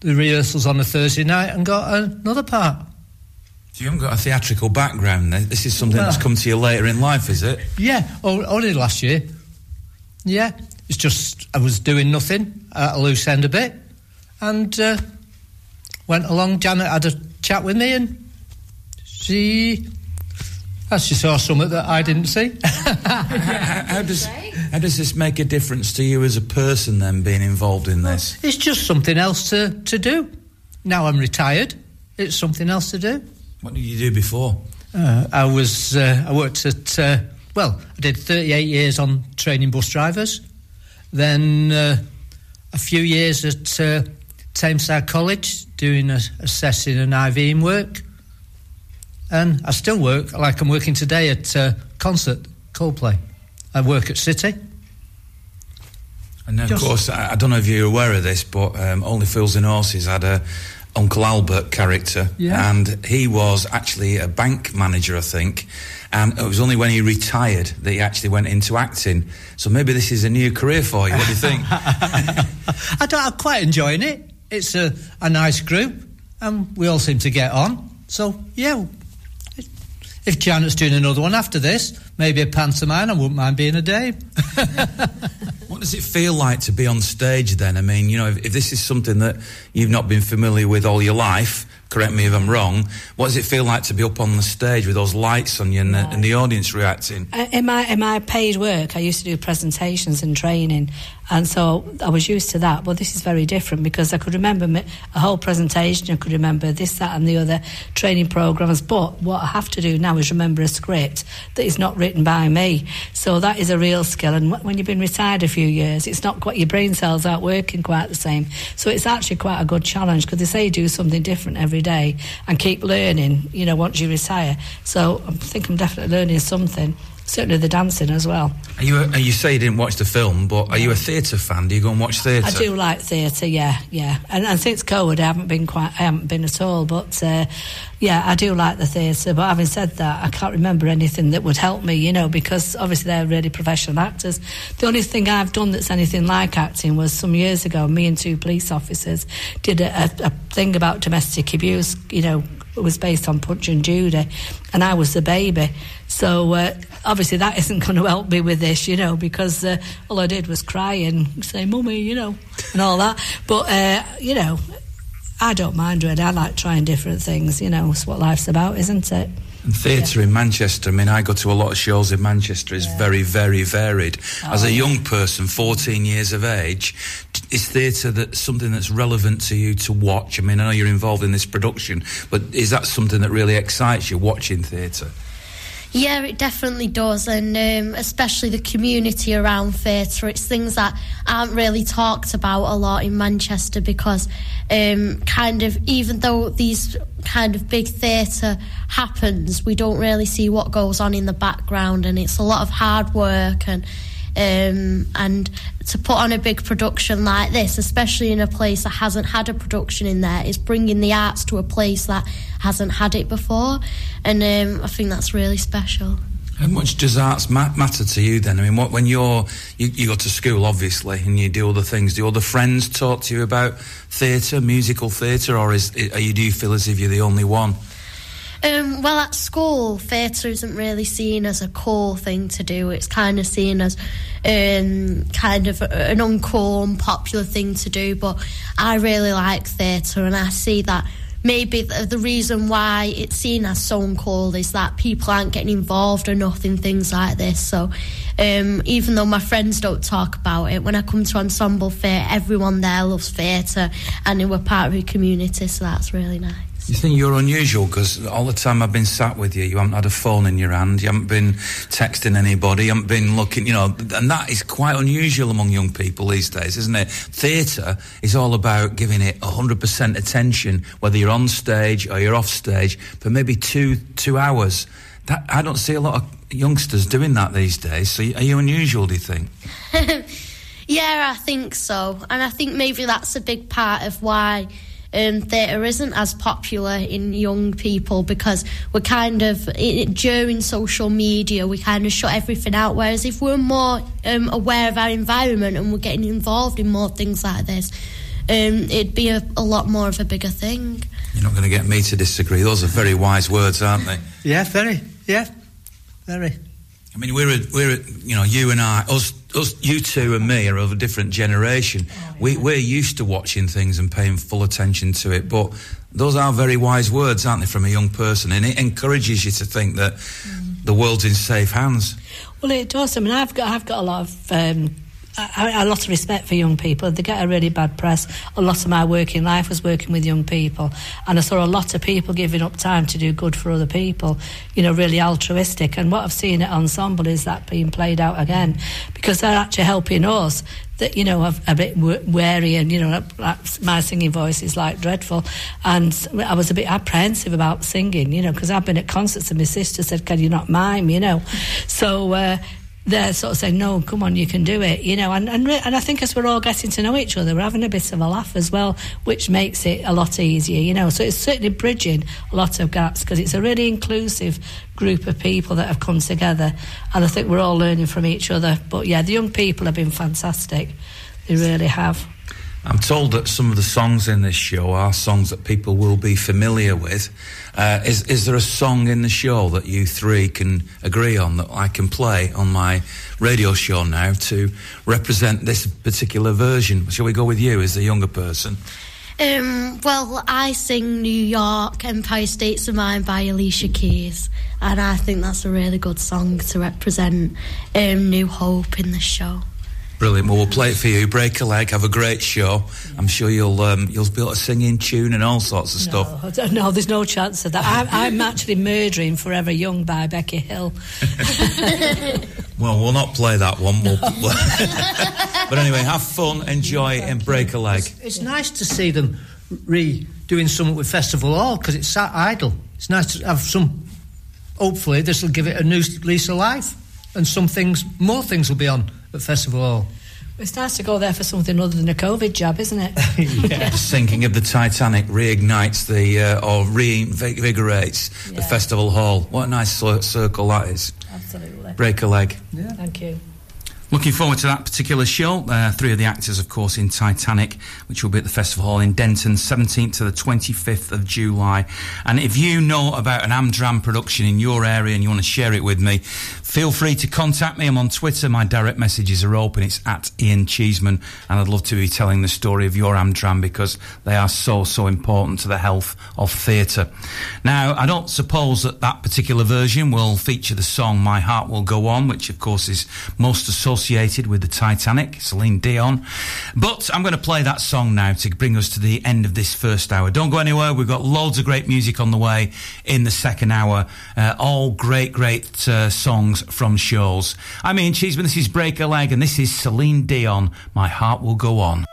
the rehearsals on a Thursday night and got another part. you haven't got a theatrical background then. This is something that's come to you later in life, is it? Yeah, only last year. Yeah, it's just I was doing nothing at a loose end a bit, and uh, went along. Janet had a chat with me, and she, as just saw something that I didn't see. how, how does how does this make a difference to you as a person then being involved in this? it's just something else to to do. Now I'm retired. It's something else to do. What did you do before? Uh, I was uh, I worked at uh, well I did 38 years on training bus drivers, then uh, a few years at uh, Tameside College doing a, assessing and IVing work, and I still work like I'm working today at uh, concert Coldplay. I work at City. And of Just- course, I, I don't know if you're aware of this, but um, Only Fools and Horses had a Uncle Albert character, Yeah. and he was actually a bank manager, I think. And it was only when he retired that he actually went into acting. So maybe this is a new career for you. What do you think? I don't, I'm quite enjoying it. It's a, a nice group, and we all seem to get on. So yeah, if Janet's doing another one after this, maybe a pantomime, I wouldn't mind being a dame. What does it feel like to be on stage then? I mean, you know, if, if this is something that you've not been familiar with all your life, correct me if I'm wrong, what does it feel like to be up on the stage with those lights on you and, the, and the audience reacting? Uh, In my in my paid work, I used to do presentations and training, and so I was used to that. But this is very different because I could remember a whole presentation. I could remember this, that, and the other training programs. But what I have to do now is remember a script that is not written by me. So that is a real skill. And when you've been retired a few years, it's not quite your brain cells aren't working quite the same. So it's actually quite a good challenge because they say do something different every day and keep learning. You know, once you retire. So I think I'm definitely learning something. Certainly the dancing as well. Are you, a, you say you didn't watch the film, but are you a theatre fan? Do you go and watch theatre? I do like theatre, yeah, yeah. And, and since COVID, I haven't been quite, I haven't been at all. But uh, yeah, I do like the theatre. But having said that, I can't remember anything that would help me, you know, because obviously they're really professional actors. The only thing I've done that's anything like acting was some years ago. Me and two police officers did a, a, a thing about domestic abuse. You know, it was based on Punch and Judy, and I was the baby. So uh, obviously that isn't going to help me with this, you know, because uh, all I did was cry and say, "Mummy," you know, and all that. But uh, you know, I don't mind really. I like trying different things. You know, it's what life's about, isn't it? And theatre in Manchester, I mean, I go to a lot of shows in Manchester, is very, very varied. As Oh, a yeah. young person, 14 years of age, is theatre that something that's relevant to you to watch? I mean, I know you're involved in this production, but is that something that really excites you, watching theatre? Yeah, it definitely does, and um, especially the community around theatre. It's things that aren't really talked about a lot in Manchester because, um, kind of, even though these kind of big theatre happens, we don't really see what goes on in the background, and it's a lot of hard work and. Um, and to put on a big production like this, especially in a place that hasn't had a production in there, is bringing the arts to a place that hasn't had it before, and um, I think that's really special. How much does arts ma- matter to you then? I mean, what when you're you, you go to school obviously and you do other things. Do other friends talk to you about theatre, musical theatre, or is are you do you feel as if you're the only one? Um, well, at school, theatre isn't really seen as a cool thing to do. It's kind of seen as um, kind of an uncool, unpopular thing to do. But I really like theatre, and I see that maybe the, the reason why it's seen as so uncool is that people aren't getting involved enough in things like this. So um, even though my friends don't talk about it, when I come to Ensemble Fair, everyone there loves theatre, and we're part of a community, so that's really nice. You think you're unusual because all the time I've been sat with you, you haven't had a phone in your hand, you haven't been texting anybody, you haven't been looking, you know, and that is quite unusual among young people these days, isn't it? Theatre is all about giving it 100% attention, whether you're on stage or you're off stage, for maybe two two hours. That I don't see a lot of youngsters doing that these days. So are you unusual? Do you think? Yeah, I think so. And I think maybe that's a big part of why um, theatre isn't as popular in young people because we're kind of, i during social media, we kind of shut everything out. Whereas if we're more um, aware of our environment and we're getting involved in more things like this, um, it'd be a, a lot more of a bigger thing. You're not going to get me to disagree. Those are very wise words, aren't they? Yeah, very. Yeah, very. I mean, we're a, we're a, you know you and I, us, us, you two and me are of a different generation. We we're used to watching things and paying full attention to it, but those are very wise words, aren't they, from a young person? And it encourages you to think that the world's in safe hands. Well, it does. I mean, I've got I've got a lot of um, a lot of respect for young people. They get a really bad press. A lot of my working life was working with young people, and I saw a lot of people giving up time to do good for other people. You know, really altruistic. And what I've seen at Ensemble is that being played out again, because they're actually helping us that you know I'm a bit wary and you know my singing voice is like dreadful and I was a bit apprehensive about singing you know because I've been at concerts and my sister said can you not mime you know so uh, they're sort of saying, no, come on, you can do it, you know. And, and, and I think as we're all getting to know each other, we're having a bit of a laugh as well, which makes it a lot easier, you know. So it's certainly bridging a lot of gaps because it's a really inclusive group of people that have come together. And I think we're all learning from each other. But yeah, the young people have been fantastic. They really have. I'm told that some of the songs in this show are songs that people will be familiar with. Uh, is, is there a song in the show that you three can agree on that I can play on my radio show now to represent this particular version? Shall we go with you as the younger person? Um, well, I sing New York, Empire States of Mind by Alicia Keys, and I think that's a really good song to represent um, New Hope in the show. Brilliant. Well, we'll play it for you. Break a leg. Have a great show. I'm sure you'll um, you'll be able to sing in tune and all sorts of stuff. No, I don't- no, there's no chance of that. I'm, I'm actually murdering Forever Young by Becky Hill. Well, we'll not play that one. We'll but anyway, have fun, enjoy, and break a leg. It's nice to see them re doing something with Festival Hall because it's sat idle. It's nice to have some. Hopefully, this will give it a new lease of life, and some things, more things will be on at of all, It's nice to go there for something other than a COVID jab, isn't it? The sinking of the Titanic reignites the uh, or reinvigorates the festival hall. What a nice circle that is. Absolutely. Break a leg. Yeah. Thank you. Looking forward to that particular show. Uh, three of the actors, of course, in Titanic, which will be at the Festival Hall in Denton, 17th to the 25th of July. And if you know about an Amdram production in your area and you want to share it with me, feel free to contact me. I'm on Twitter. My direct messages are open. It's at Ian Cheeseman. And I'd love to be telling the story of your Amdram because they are so, so important to the health of theatre. Now, I don't suppose that that particular version will feature the song My Heart Will Go On, which, of course, is most associated associated with the Titanic, Celine Dion. But I'm going to play that song now to bring us to the end of this first hour. Don't go anywhere. We've got loads of great music on the way in the second hour. Uh, all great, great uh, songs from shows. I'm Ian Cheeseman. This is Break a Leg, and this is Celine Dion. My heart will go on.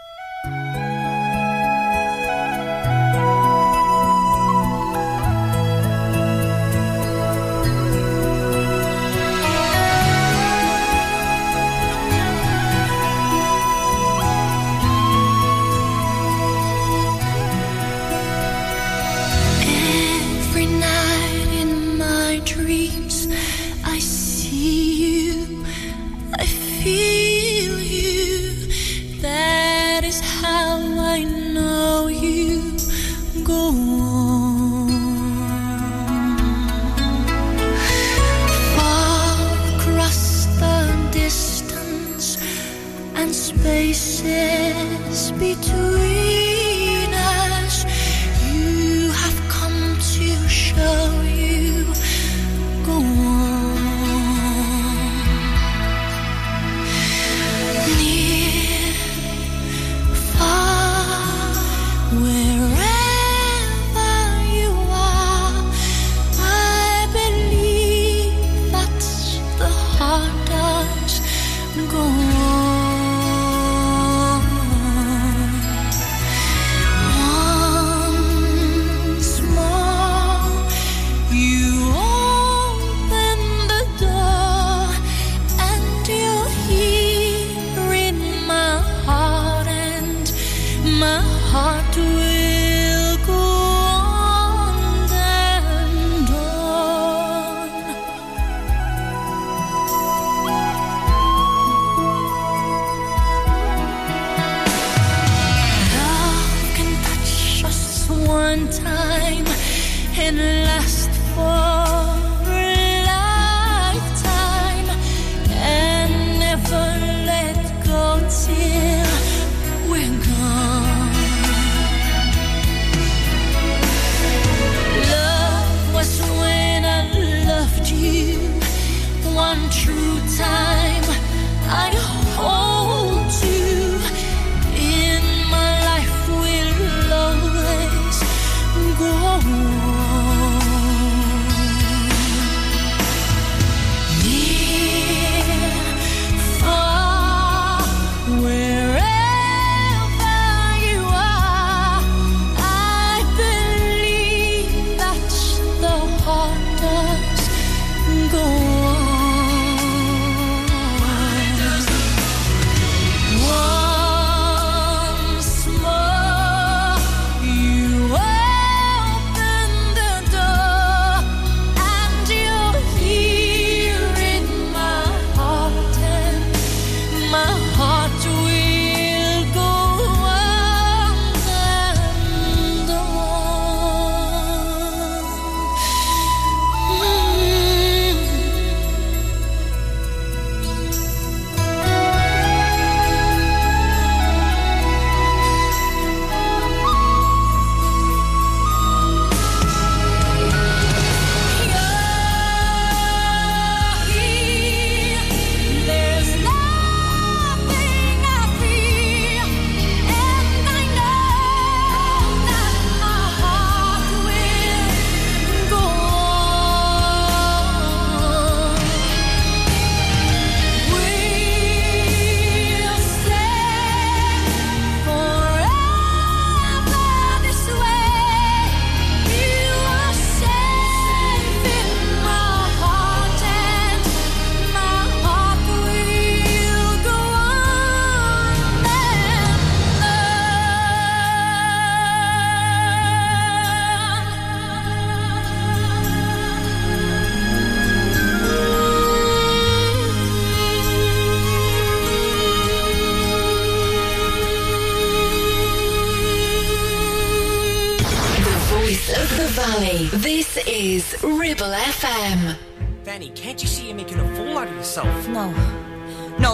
Spaces between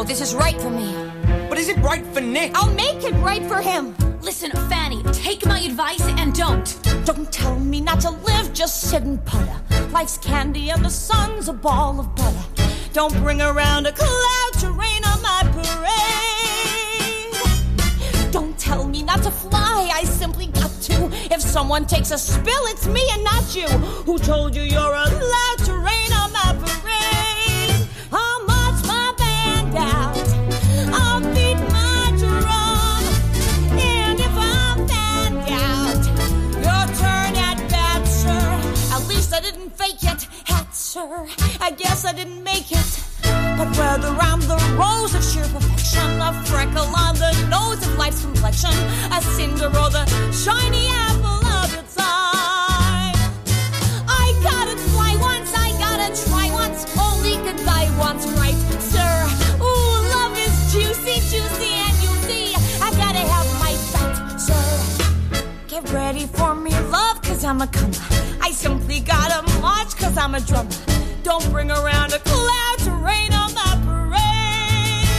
This is right for me. But is it right for Nick? I'll make it right for him. Listen, Fanny, take my advice and don't. Don't tell me not to live, just sit and putter. Life's candy and the sun's a ball of butter. Don't bring around a cloud to rain on my parade. Don't tell me not to fly, I simply got to. If someone takes a spill, it's me and not you. Who told you you're allowed I guess I didn't make it. But whether I'm the rose of sheer perfection, a freckle on the nose of life's complexion, a cinder or the shiny apple of its eye. I gotta fly once, I gotta try once, only goodbye once, right, sir? Ooh, love is juicy, juicy, and you see, I gotta have my fight, sir. Get ready for me, love, cause I'm a comer. I simply gotta march, cause I'm a drummer. Don't bring around a cloud to rain on my parade.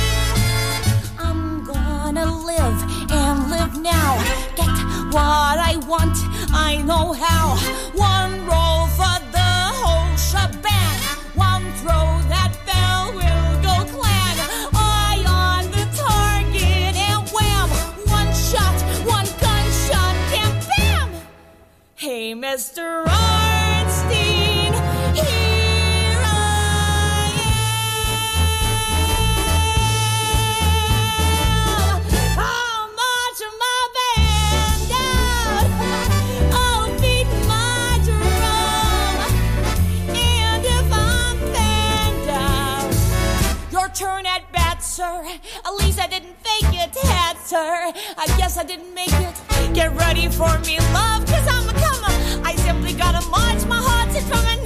I'm gonna live and live now. Get what I want, I know how. One roll for the whole shebang. One throw that bell will go clang. Eye on the target and wham. One shot, one gunshot, and bam. Hey, Mr. I guess I didn't make it. Get ready for me, love, cause I'm a comer. I simply gotta march my heart to drum and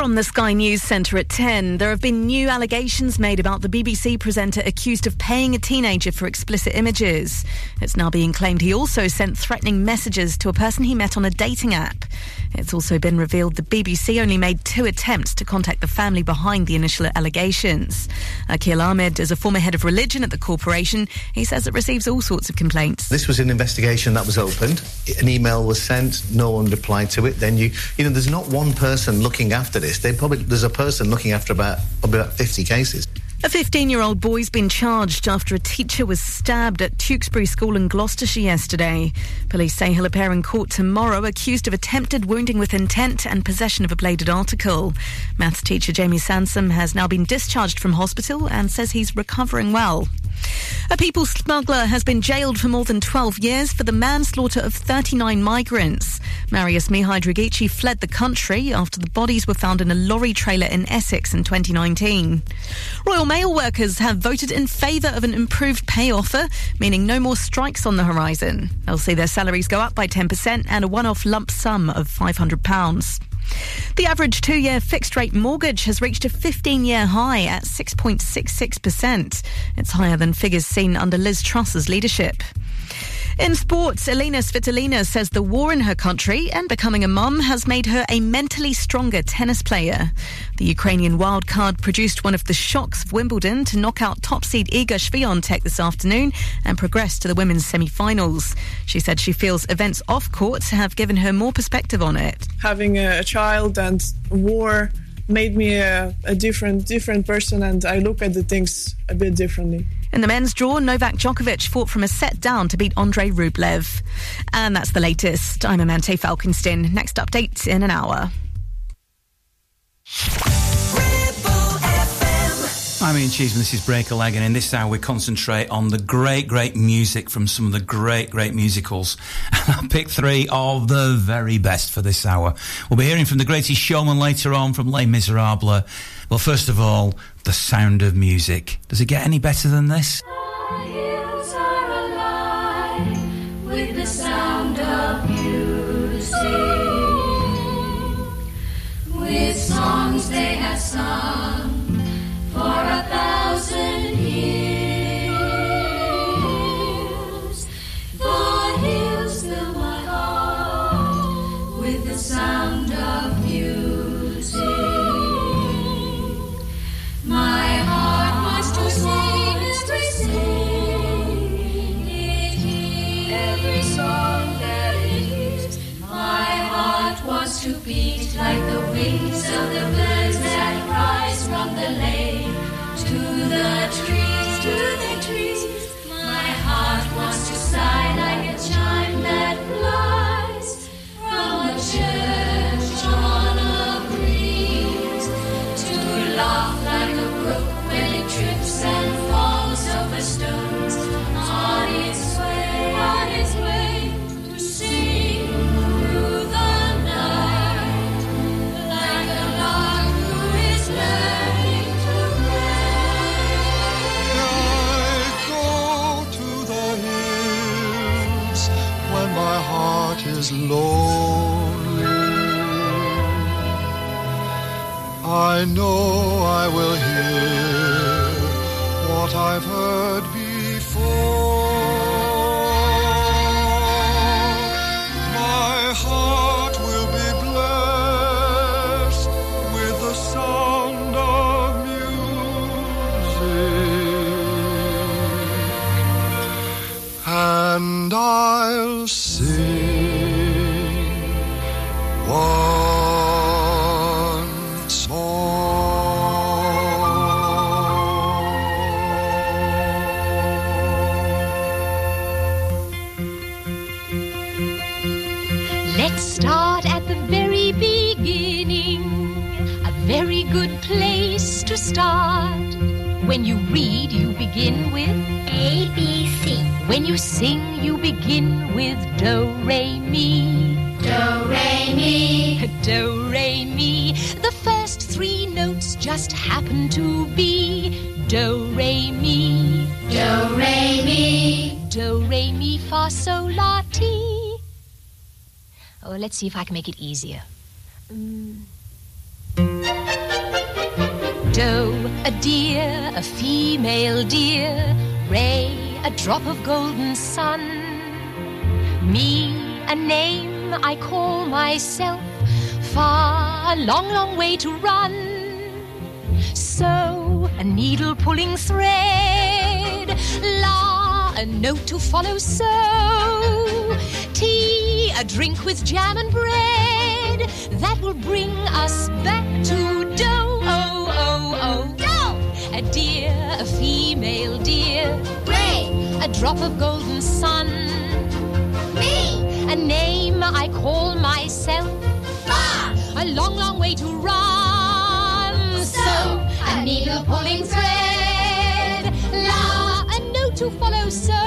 From the Sky News Centre at 10, there have been new allegations made about the BBC presenter accused of paying a teenager for explicit images. It's now being claimed he also sent threatening messages to a person he met on a dating app. It's also been revealed the BBC only made two attempts to contact the family behind the initial allegations. Aaqil Ahmed is a former head of religion at the corporation. He says it receives all sorts of complaints. This was an investigation that was opened. An email was sent. No one replied to it. Then you, you know, there's not one person looking after this. They probably there's a person looking after about probably about 50 cases. A 15 year old boy's been charged after a teacher was stabbed at Tewkesbury School in Gloucestershire yesterday. Police say he'll appear in court tomorrow accused of attempted wounding with intent and possession of a bladed article. Maths teacher Jamie Sansom has now been discharged from hospital and says he's recovering well. A people smuggler has been jailed for more than 12 years for the manslaughter of 39 migrants. Marius Mihai Draghici fled the country after the bodies were found in a lorry trailer in Essex in 2019. Royal Mail workers have voted in favour of an improved pay offer, meaning no more strikes on the horizon. They'll see their salaries go up by 10% and a one off lump sum of £500. The average two year fixed rate mortgage has reached a 15 year high at 6.66%. It's higher than figures seen under Liz Truss's leadership. In sports, Elena Svitolina says the war in her country and becoming a mum has made her a mentally stronger tennis player. The Ukrainian wildcard produced one of the shocks of Wimbledon to knock out top seed Iga Swiatek this afternoon and progress to the women's semi-finals. She said she feels events off court have given her more perspective on it. having a child and war made me a, a different different person and I look at the things a bit differently. In the men's draw, Novak Djokovic fought from a set down to beat Andrei Rublev. And that's the latest. I'm Amante Falkenstein. Next update in an hour. I'm Ian Cheeseman, this is Break a Leg, and in this hour we concentrate on the great, great music from some of the great, great musicals. And I'll pick three of the very best for this hour. We'll be hearing from the greatest showman later on from Les Miserables. Well, first of all, the sound of music. Does it get any better than this? To beat like the wings of the birds that rise from the lake to the trees, to the trees. My heart wants to sigh like is lonely. I know I will hear what I've heard before. My heart will be blessed with the sound of music, and I'll start. When you read, you begin with A, B, C. When you sing, you begin with Do, Re, Mi. Do, Re, Mi. Do, Re, Mi. The first three notes just happen to be Do, Re, Mi. Do, Re, Mi. Do, Re, Mi, Fa, Sol, La, Ti. Oh, let's see if I can make it easier. Mm. Doe, a deer, a female deer. Ray, a drop of golden sun. Me, a name I call myself. Far, a long, long way to run. So, a needle pulling thread. La, a note to follow. So, tea, a drink with jam and bread. That will bring us back to dough. Oh. A deer, a female deer. Ray, a drop of golden sun. Me, a name I call myself. Far, a long, long way to run. So, a needle pulling thread. La, a note to follow. So,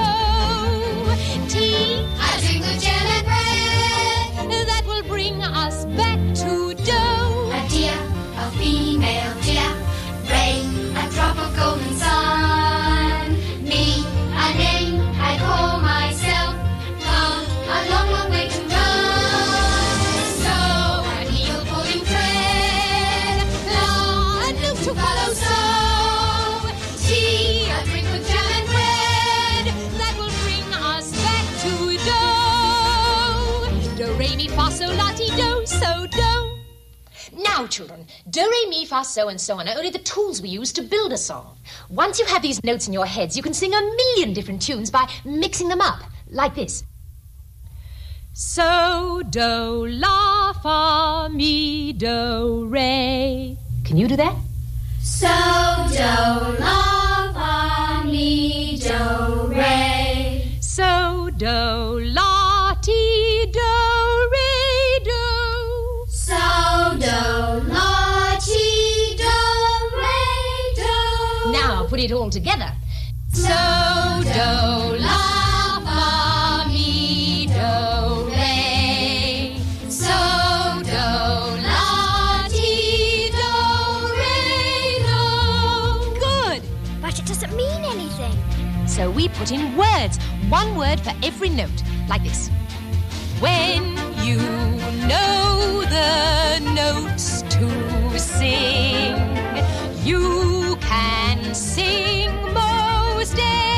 tea, a drink with jam and bread. That will bring us back to dough. A deer, a female golden sun. Now, children, do, re, mi, fa, so, and so on are only the tools we use to build a song. Once you have these notes in your heads, you can sing a million different tunes by mixing them up, like this. So, do, la, fa, mi, do, re. Can you do that? So, do, la, fa, mi, do, re. So, do, la, put it all together. So, do, la, fa, mi, do, re. So, do, la, ti, do, re, do. Good. But it doesn't mean anything. So we put in words, one word for every note, like this. When you know the notes to sing, you can sing most anything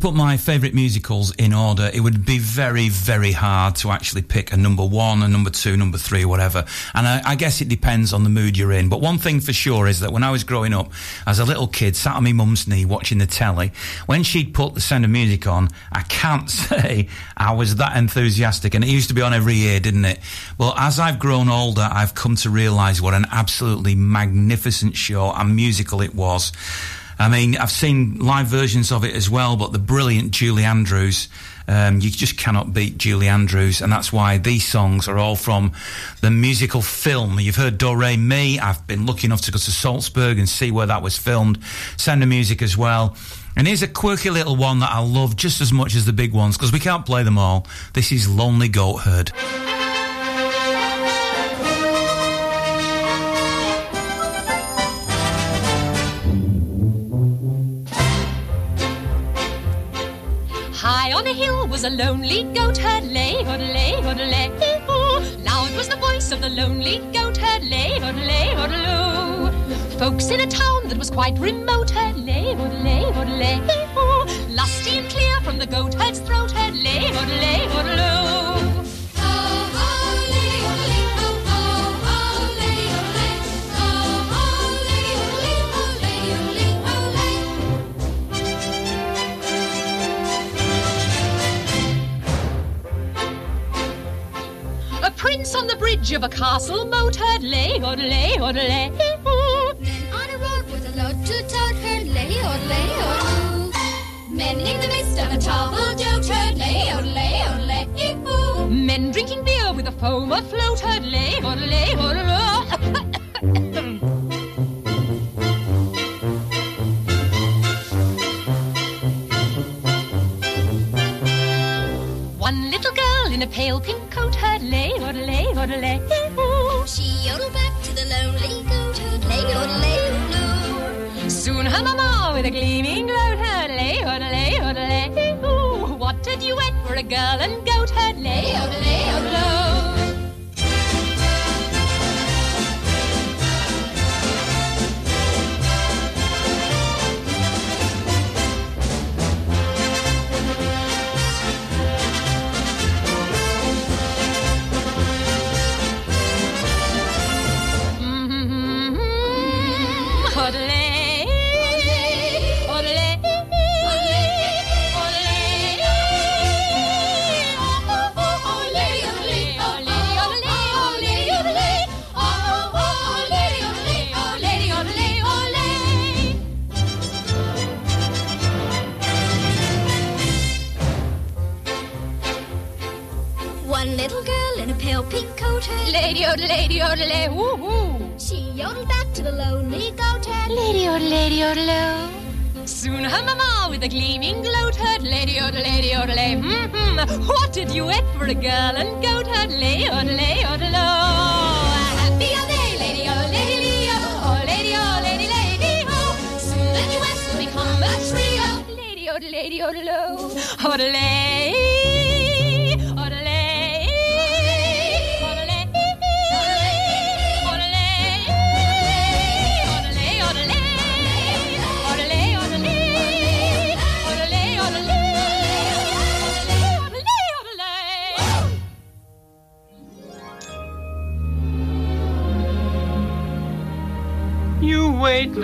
put my favourite musicals in order, it would be very, very hard to actually pick a number one, a number two, number three, whatever. And I, I guess it depends on the mood you're in. But one thing for sure is that when I was growing up, as a little kid, sat on my mum's knee watching the telly, when she'd put the sound of music on, I can't say I was that enthusiastic. And it used to be on every year, didn't it? Well, as I've grown older, I've come to realise what an absolutely magnificent show and musical it was. I mean, I've seen live versions of it as well, but the brilliant Julie Andrews, um, you just cannot beat Julie Andrews, and that's why these songs are all from the musical film. You've heard Do Re Mi. I've been lucky enough to go to Salzburg and see where that was filmed. Sound of Music as well. And here's a quirky little one that I love just as much as the big ones because we can't play them all. This is Lonely Goat Herd. Was a lonely goat herd, lay, lay, lay, Loud was the voice of the lonely goat herd, lay, lay, low. Folks in a town that was quite remote, herd, lay, lay, lay, Lusty and clear from the goat herd's throat, herd, lay, lay, low. Prince on the bridge of a castle moat heard lay, or lay, or lay. Men on a road with a load to tote her lay, or lay, or Men in the midst of a table dote her lay, or lay, or lay. Men drinking beer with a foam afloat heard lay, or lay, lay. One little girl in a pale pink heard lay, lay. She yodeled back to the lonely goat herd lay, lay, oh, Soon her mama with a gleaming gloat heard lay, lay, oh, lay. Oh. What a duet for a girl and goat heard lay, lay, low. A gleaming gloat heard lady odelay odelay. Mm-hmm. What did you wait for a girl and goat heard lay odelay odelo? Happy all day,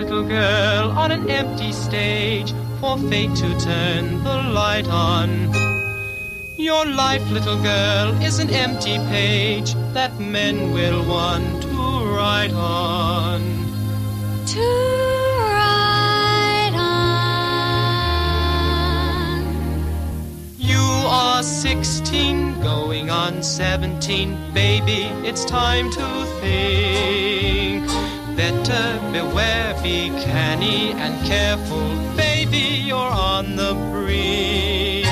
little girl, on an empty stage for fate to turn the light on. Your life, little girl, is an empty page that men will want to write on. To ride on. You are 16, going on 17, baby, it's time to think. Better beware, be canny and careful, baby, you're on the brink.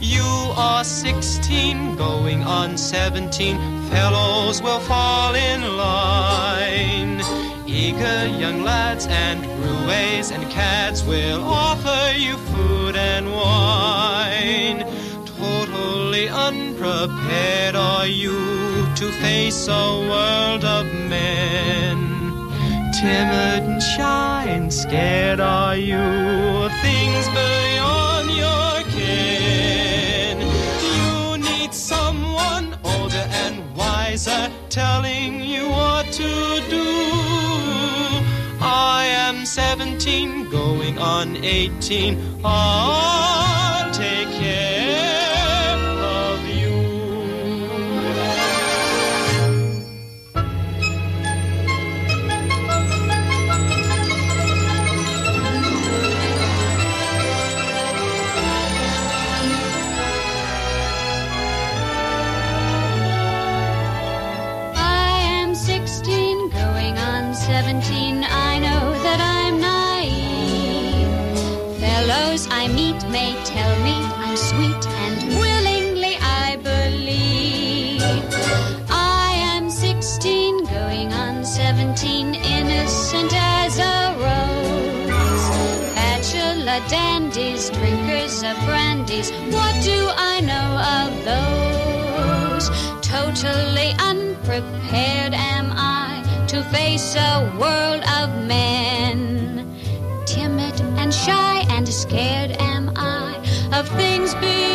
You are 16, going on 17, fellows will fall in line. Eager young lads and roues and cats will offer you food and wine. Totally unprepared are you to face a world of men. Timid and shy and scared are you of things beyond your ken. You need someone older and wiser telling you what to do. I am 17, going on 18. I'll take care of brandies, what do I know of those? Totally unprepared am I to face a world of men. Timid and shy and scared am I of things beyond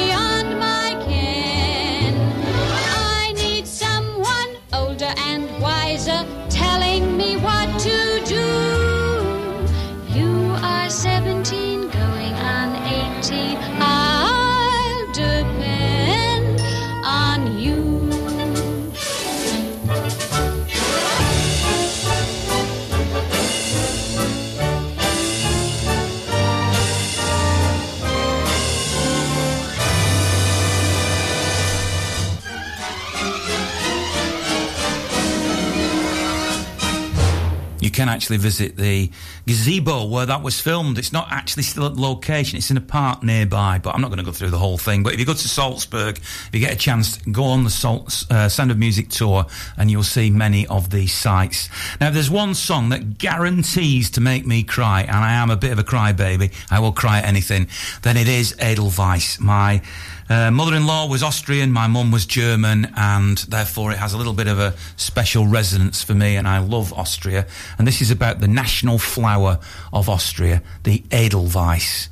can actually visit the gazebo where that was filmed. It's not actually still at the location. It's in a park nearby, but I'm not going to go through the whole thing. But if you go to Salzburg, if you get a chance, go on the Salt, uh, Sound of Music tour and you'll see many of these sites. Now, if there's one song that guarantees to make me cry, and I am a bit of a crybaby. I will cry at anything. Then it is Edelweiss. My uh, mother-in-law was Austrian, my mum was German, and therefore it has a little bit of a special resonance for me, and I love Austria. And this is about the national flower of Austria, the Edelweiss.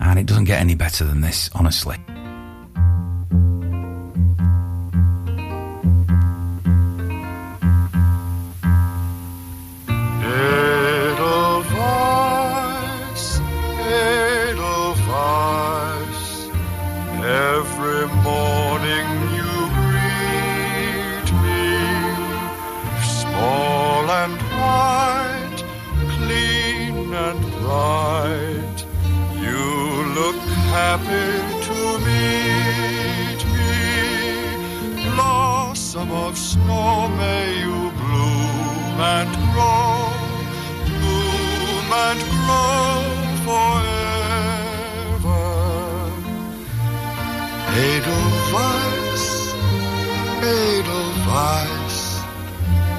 And it doesn't get any better than this, honestly. happy to meet me. Blossom of snow, may you bloom and grow, bloom and grow forever. Edelweiss, Edelweiss,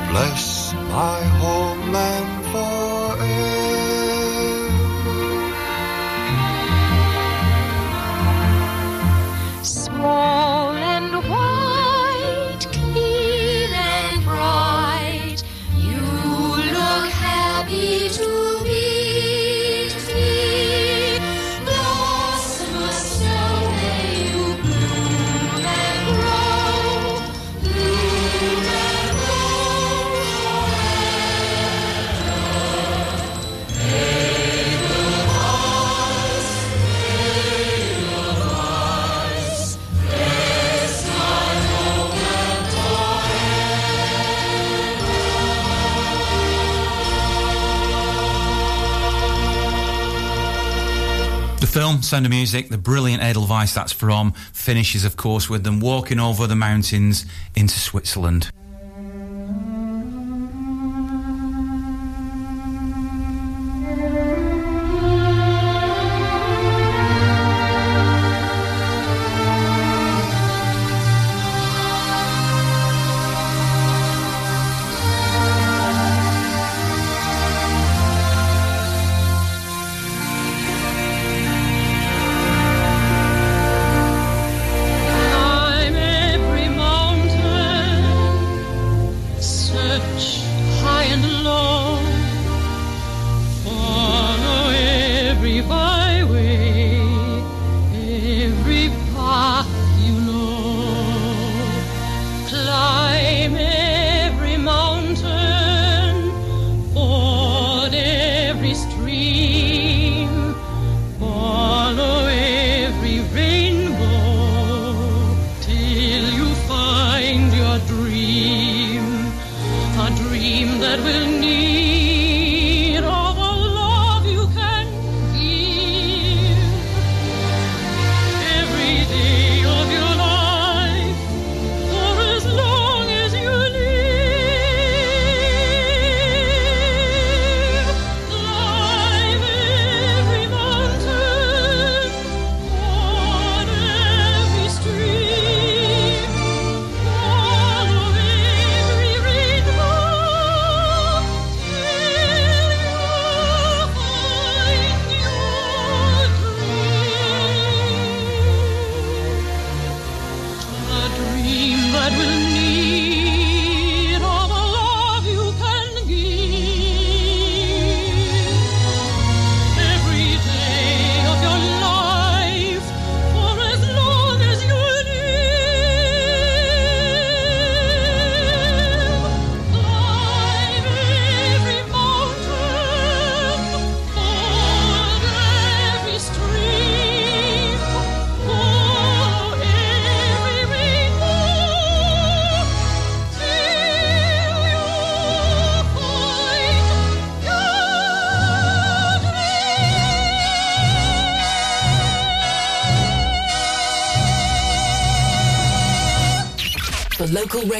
bless my homeland for. more. Sound of Music, the brilliant Edelweiss that's from, finishes, of course, with them walking over the mountains into Switzerland.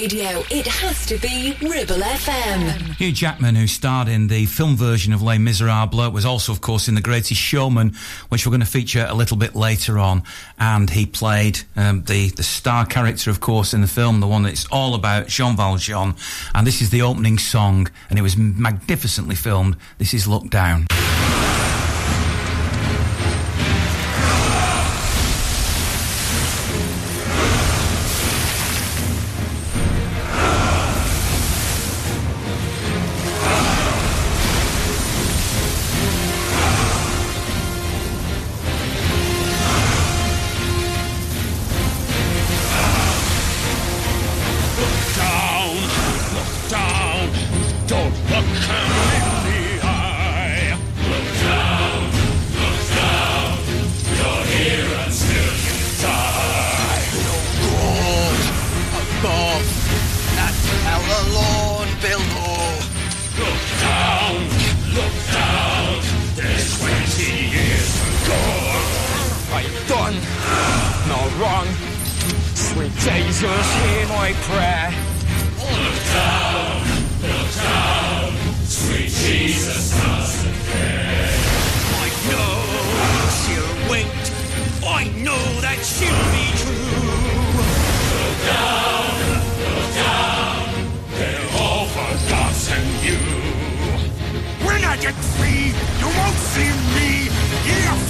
radio, it has to be Ribble FM. Hugh Jackman, who starred in the film version of Les Miserables, was also, of course, in The Greatest Showman, which we're going to feature a little bit later on. And he played um, the, the star character, of course, in the film, the one that's all about, Jean Valjean. And this is the opening song, and it was magnificently filmed. This is Look Down.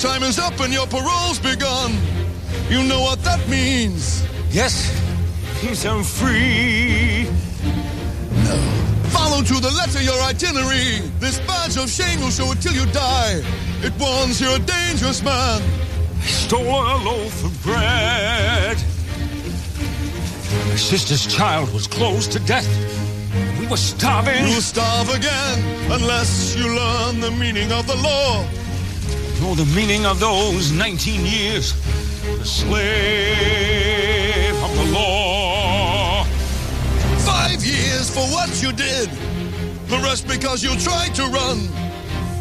time is up and your parole's begun. You know what that means. Yes, he's on free. No. Follow to the letter your itinerary. This badge of shame will show it till you die. It warns you're a dangerous man. Stole a loaf of bread. My sister's child was close to death. We were starving. You'll starve again unless you learn the meaning of the law. Know the meaning of those 19 years. The slave of the law. Five years for what you did. The rest because you tried to run.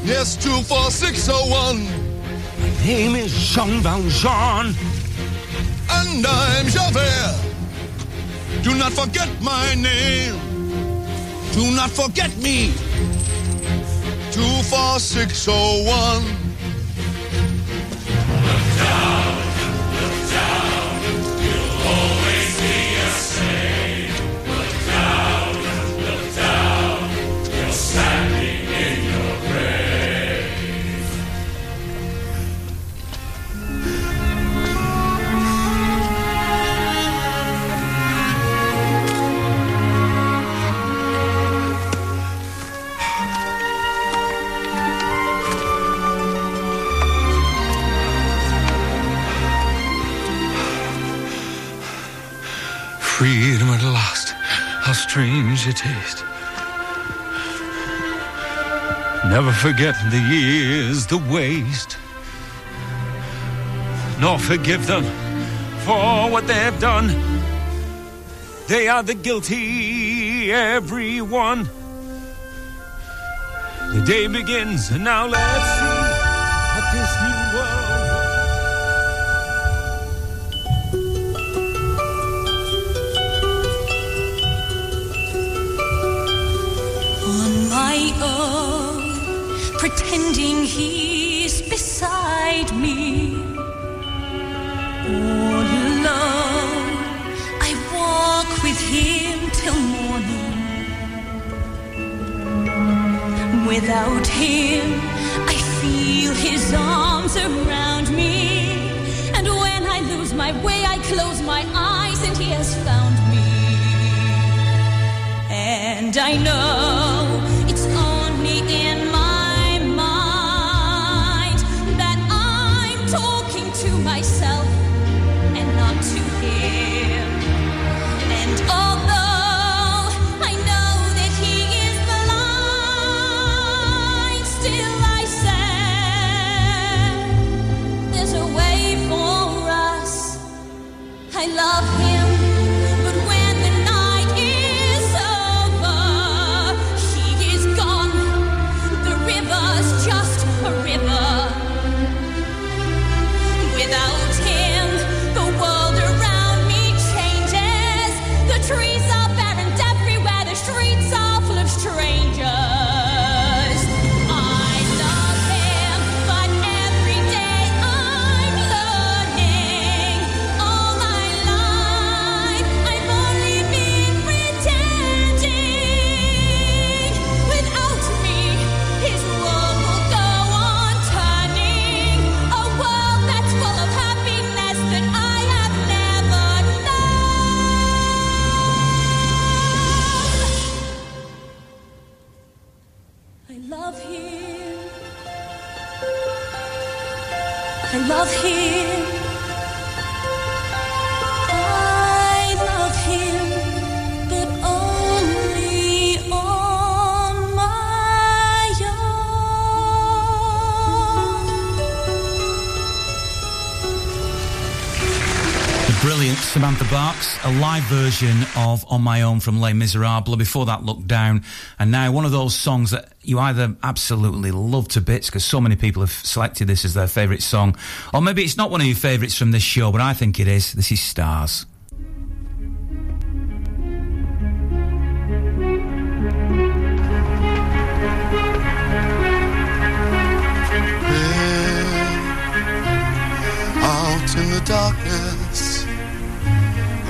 Yes, 24601. My name is Jean Valjean. And I'm Javert. Do not forget my name. Do not forget me. 24601. Is. Never forget the years, the waste. Nor forgive them for what they've done. They are the guilty, everyone. The day begins, and now let's pretending he's beside me. All alone, I walk with him till morning. Without him, I feel his arms around me. And when I lose my way, I close my eyes, and he has found me. And I know version of On My Own from Les Miserables. Before that, Look Down. And now one of those songs that you either absolutely love to bits because so many people have selected this as their favourite song, or maybe it's not one of your favourites from this show, but I think it is. This is Stars. Out in the darkness,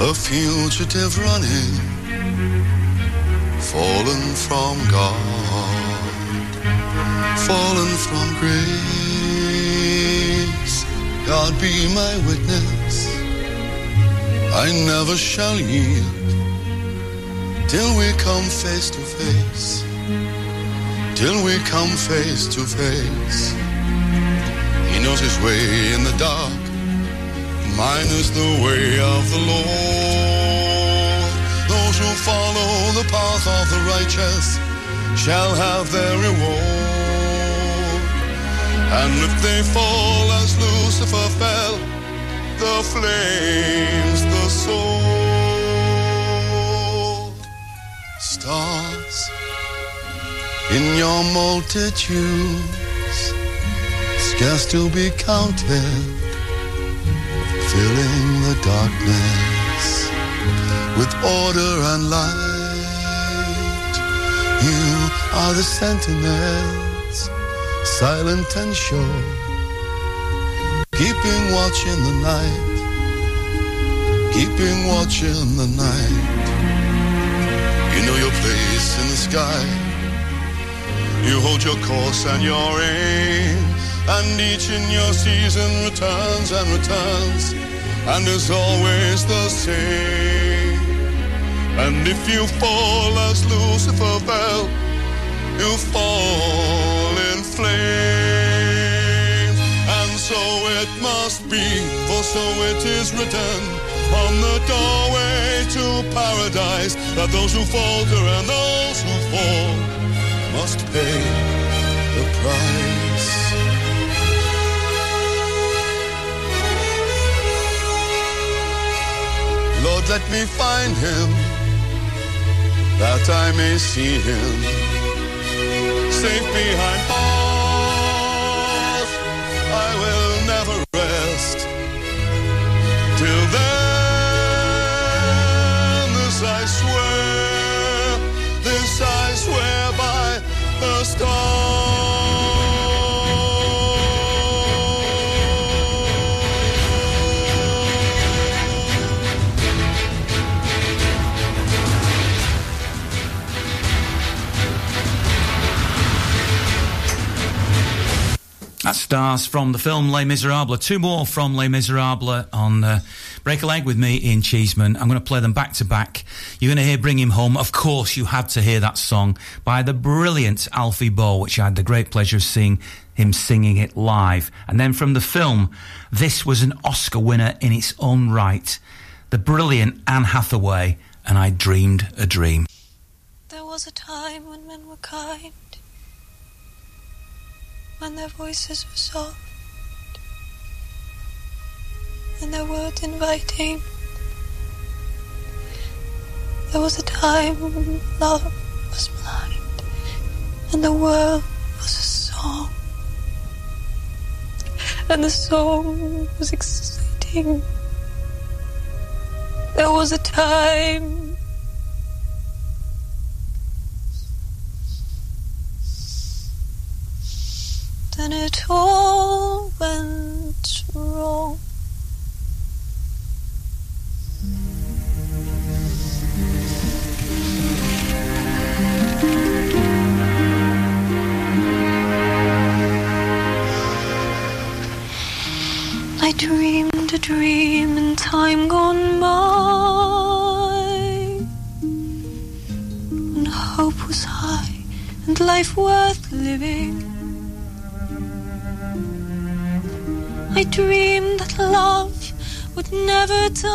a fugitive running, fallen from God, fallen from grace. God be my witness. I never shall yield till we come face to face. Till we come face to face. He knows his way in the dark. Mine is the way of the Lord. Those who follow the path of the righteous shall have their reward. And if they fall as Lucifer fell, the flames, the sword, stars in your multitudes, scarce to be counted, filling the darkness with order and light. You are the sentinels, silent and sure, keeping watch in the night, keeping watch in the night. You know your place in the sky. You hold your course and your aim, and each in your season returns and returns, and is always the same. And if you fall as Lucifer fell, you fall in flames. And so it must be, for so it is written on the doorway to paradise, that those who falter and those who fall must pay the price. Lord, let me find him that I may see him safe behind bars. I will never rest till then. This I swear, this I swear by the That's stars from the film Les Miserables. Two more from Les Miserables on uh, Break a Leg with me, Ian Cheeseman. I'm going to play them back to back. You're going to hear Bring Him Home. Of course, you had to hear that song by the brilliant Alfie Boe, which I had the great pleasure of seeing him singing it live. And then from the film, this was an Oscar winner in its own right. The brilliant Anne Hathaway, and I Dreamed a Dream. There was a time when men were kind, when their voices were soft, and their words inviting. There was a time when love was blind, and the world was a song, and the song was exciting. There was a time then it all went wrong. I dreamed a dream in time gone by when hope was high and life worth living. I dreamed that love would never die.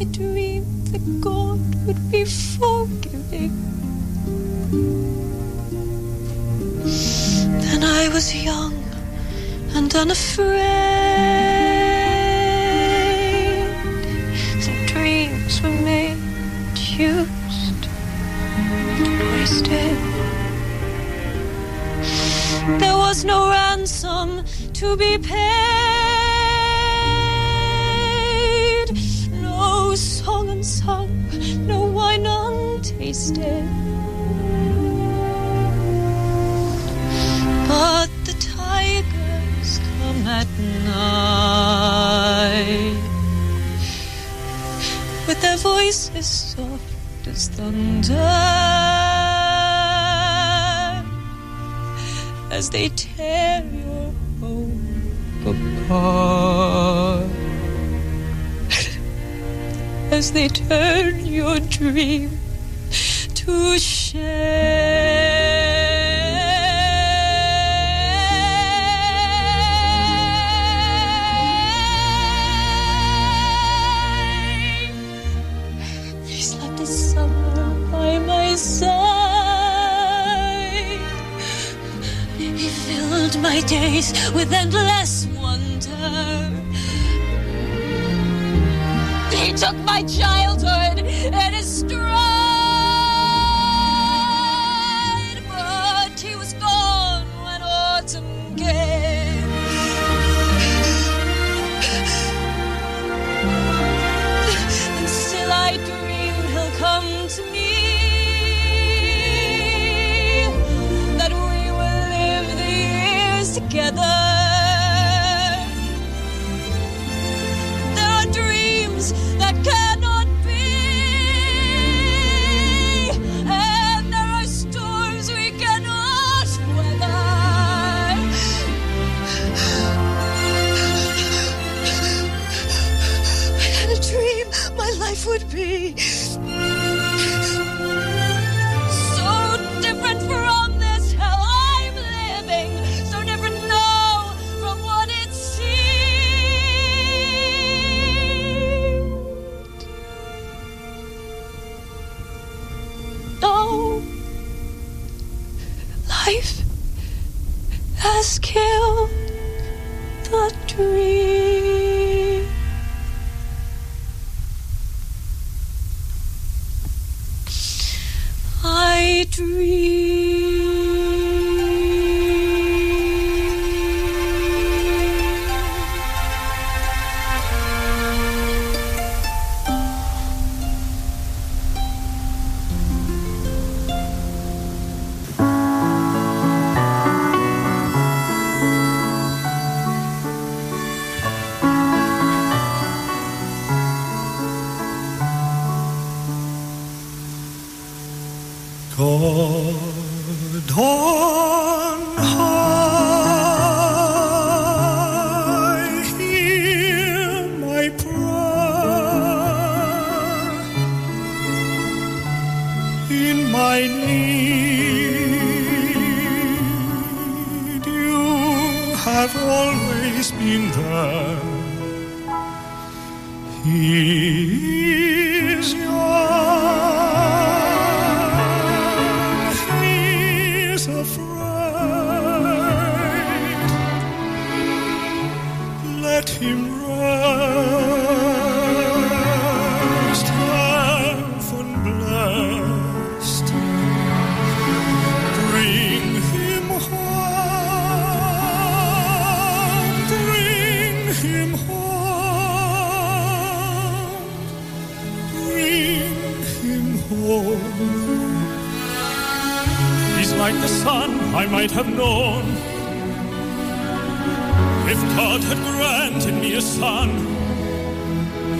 I dreamed that God would be forgiving. Then I was young and unafraid. Some dreams were made, used, wasted. There was no ransom to be paid, no song unsung, no wine untasted. But the tigers come at night with their voices soft as thunder. as they tear your home apart, as they turn your dream to shame. days with endless wonder. He took my childhood and his strong.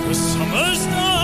The summer's night.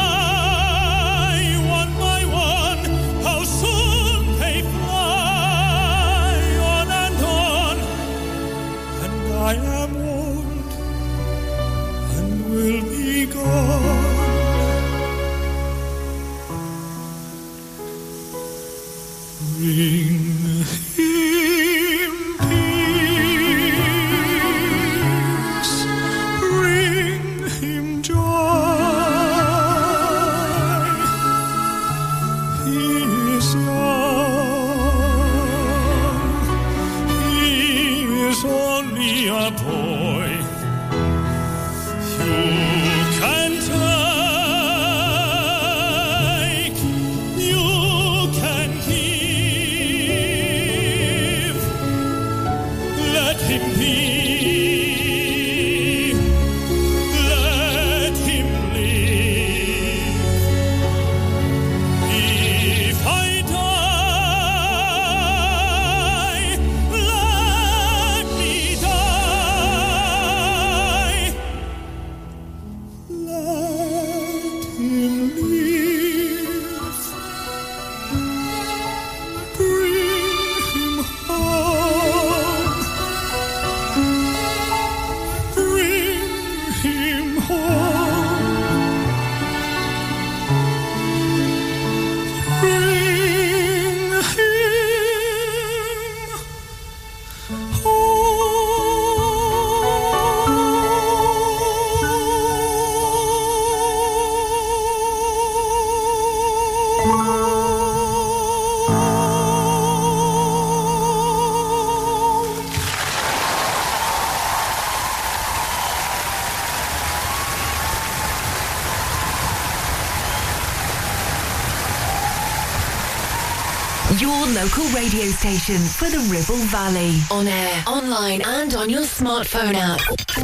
Station for the Ribble Valley. On air, online, and on your smartphone app.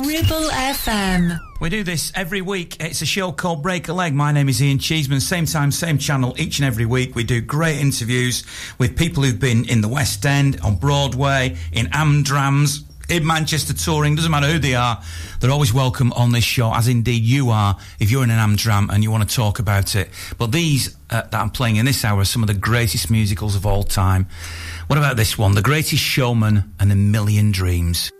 Ribble FM. We do this every week. It's a show called Break a Leg. My name is Ian Cheeseman. Same time, same channel, each and every week. We do great interviews with people who've been in the West End, on Broadway, in Amdrams, in Manchester touring. Doesn't matter who they are. They're always welcome on this show, as indeed you are if you're in an Amdram and you want to talk about it. But these uh, that I'm playing in this hour are some of the greatest musicals of all time. What about this one? The Greatest Showman and a Million Dreams.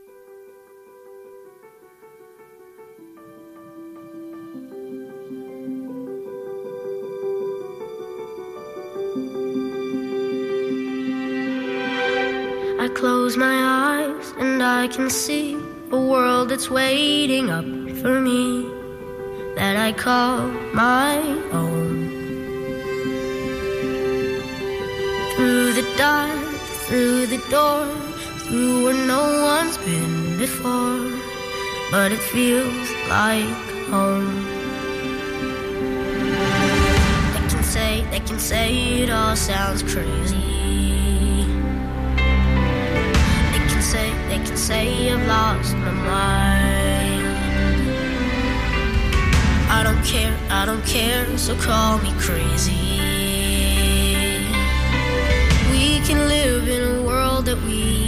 I close my eyes and I can see a world that's waiting up for me that I call my own. The door, through where no one's been before, but it feels like home. They can say, they can say it all sounds crazy. They can say, they can say I've lost my mind. I don't care, I don't care, so call me crazy. We can live in that we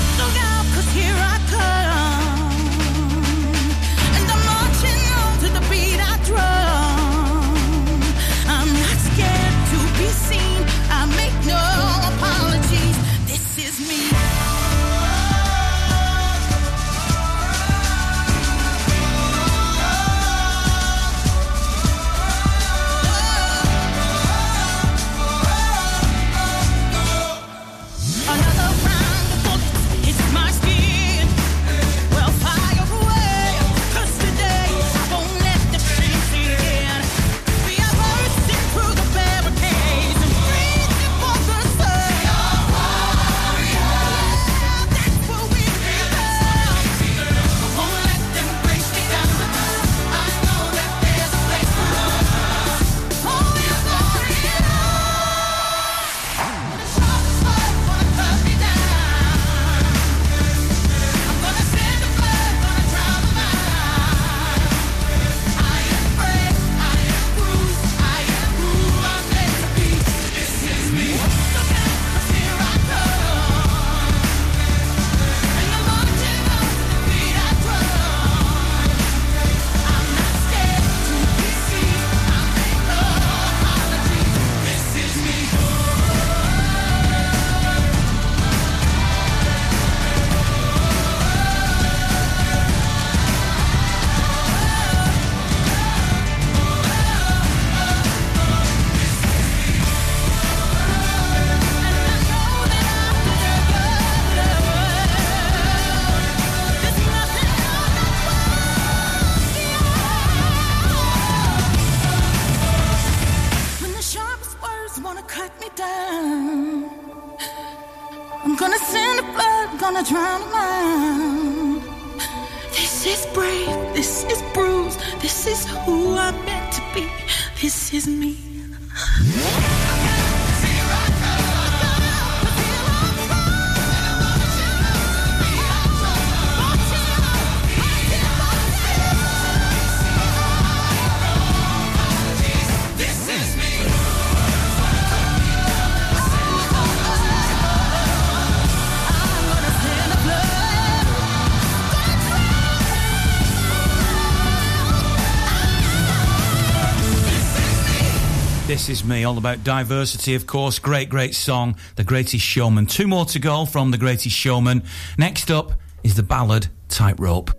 all about diversity, of course. Great, great song, The Greatest Showman. Two more to go from The Greatest Showman. Next up is the ballad Tightrope.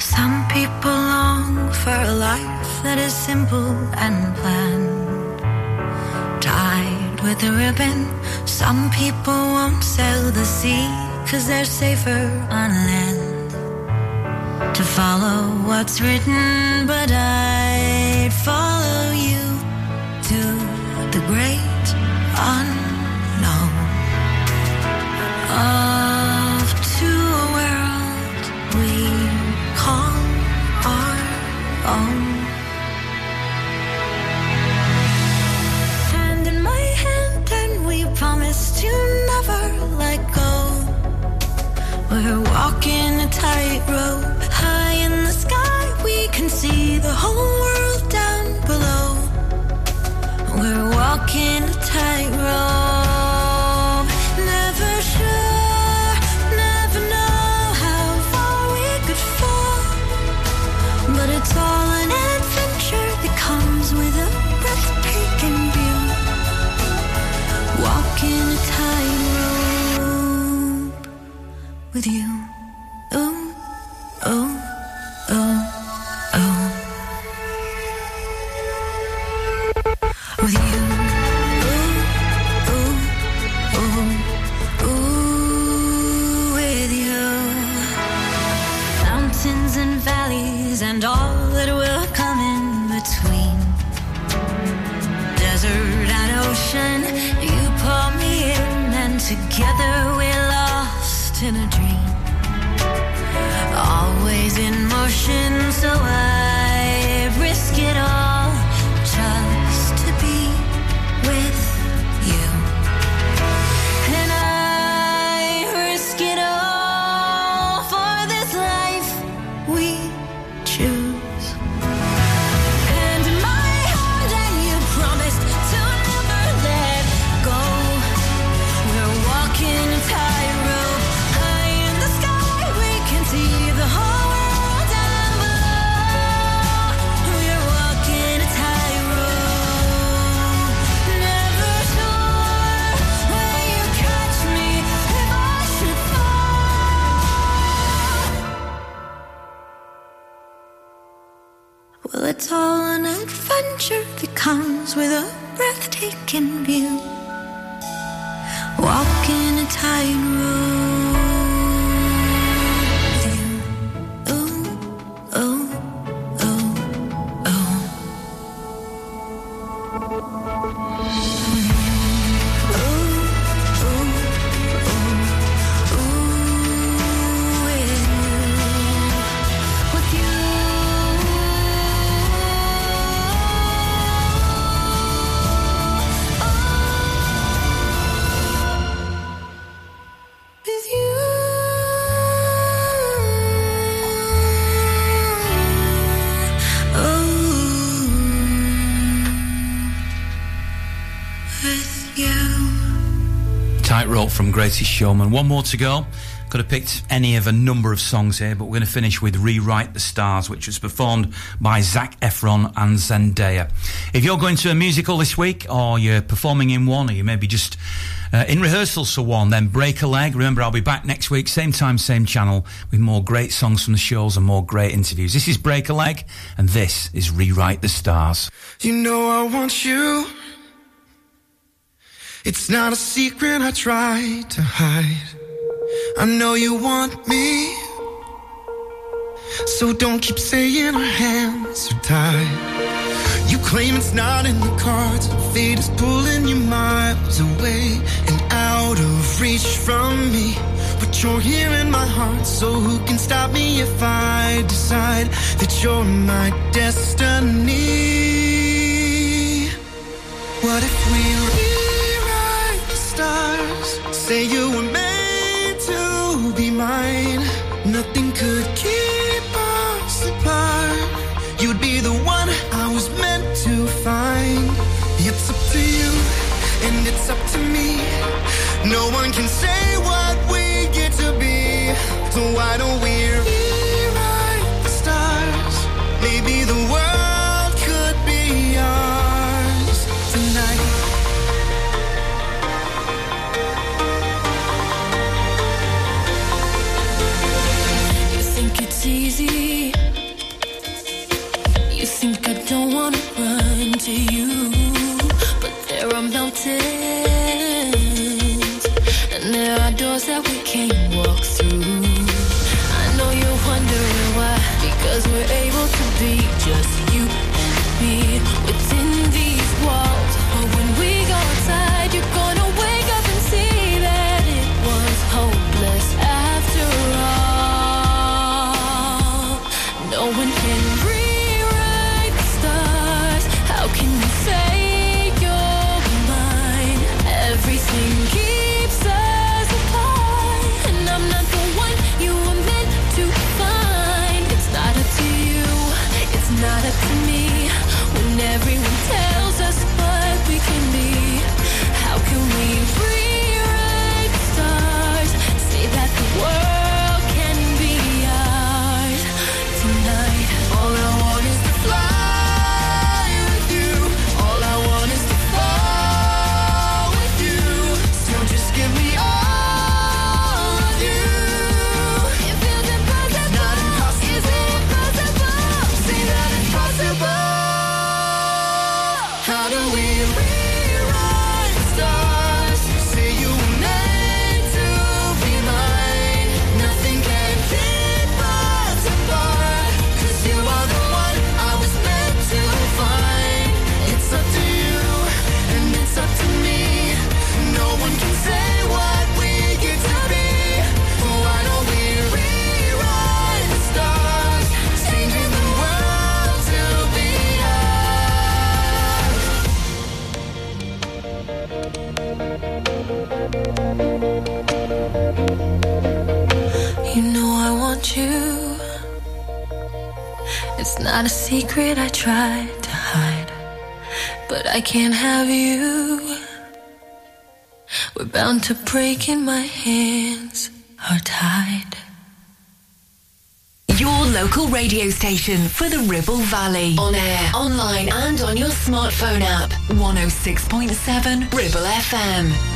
Some people long for a life that is simple and planned, tied with a ribbon. Some people won't sail the sea, cause they're safer on land what's written from Greatest Showman. One more to go. Could have picked any of a number of songs here, but we're going to finish with Rewrite the Stars, which was performed by Zac Efron and Zendaya. If you're going to a musical this week, or you're performing in one, or you maybe just uh, in rehearsals for one, then break a leg. Remember, I'll be back next week, same time, same channel, with more great songs from the shows and more great interviews. This is Break a Leg, and this is Rewrite the Stars. You know I want you. It's not a secret I try to hide. I know you want me. So don't keep saying our hands are tied. You claim it's not in the cards. Fate is pulling you miles away and out of reach from me. But you're here in my heart, so who can stop me if I decide that you're my destiny? What if we? Say you were made to be mine. Nothing could keep us apart. You'd be the one I was meant to find. It's up to you, and it's up to me. No one can say what we get to be. So why don't we breaking my hands are tied. Your local radio station for the Ribble Valley. On air, online, and on your smartphone app. 106.7 Ribble FM.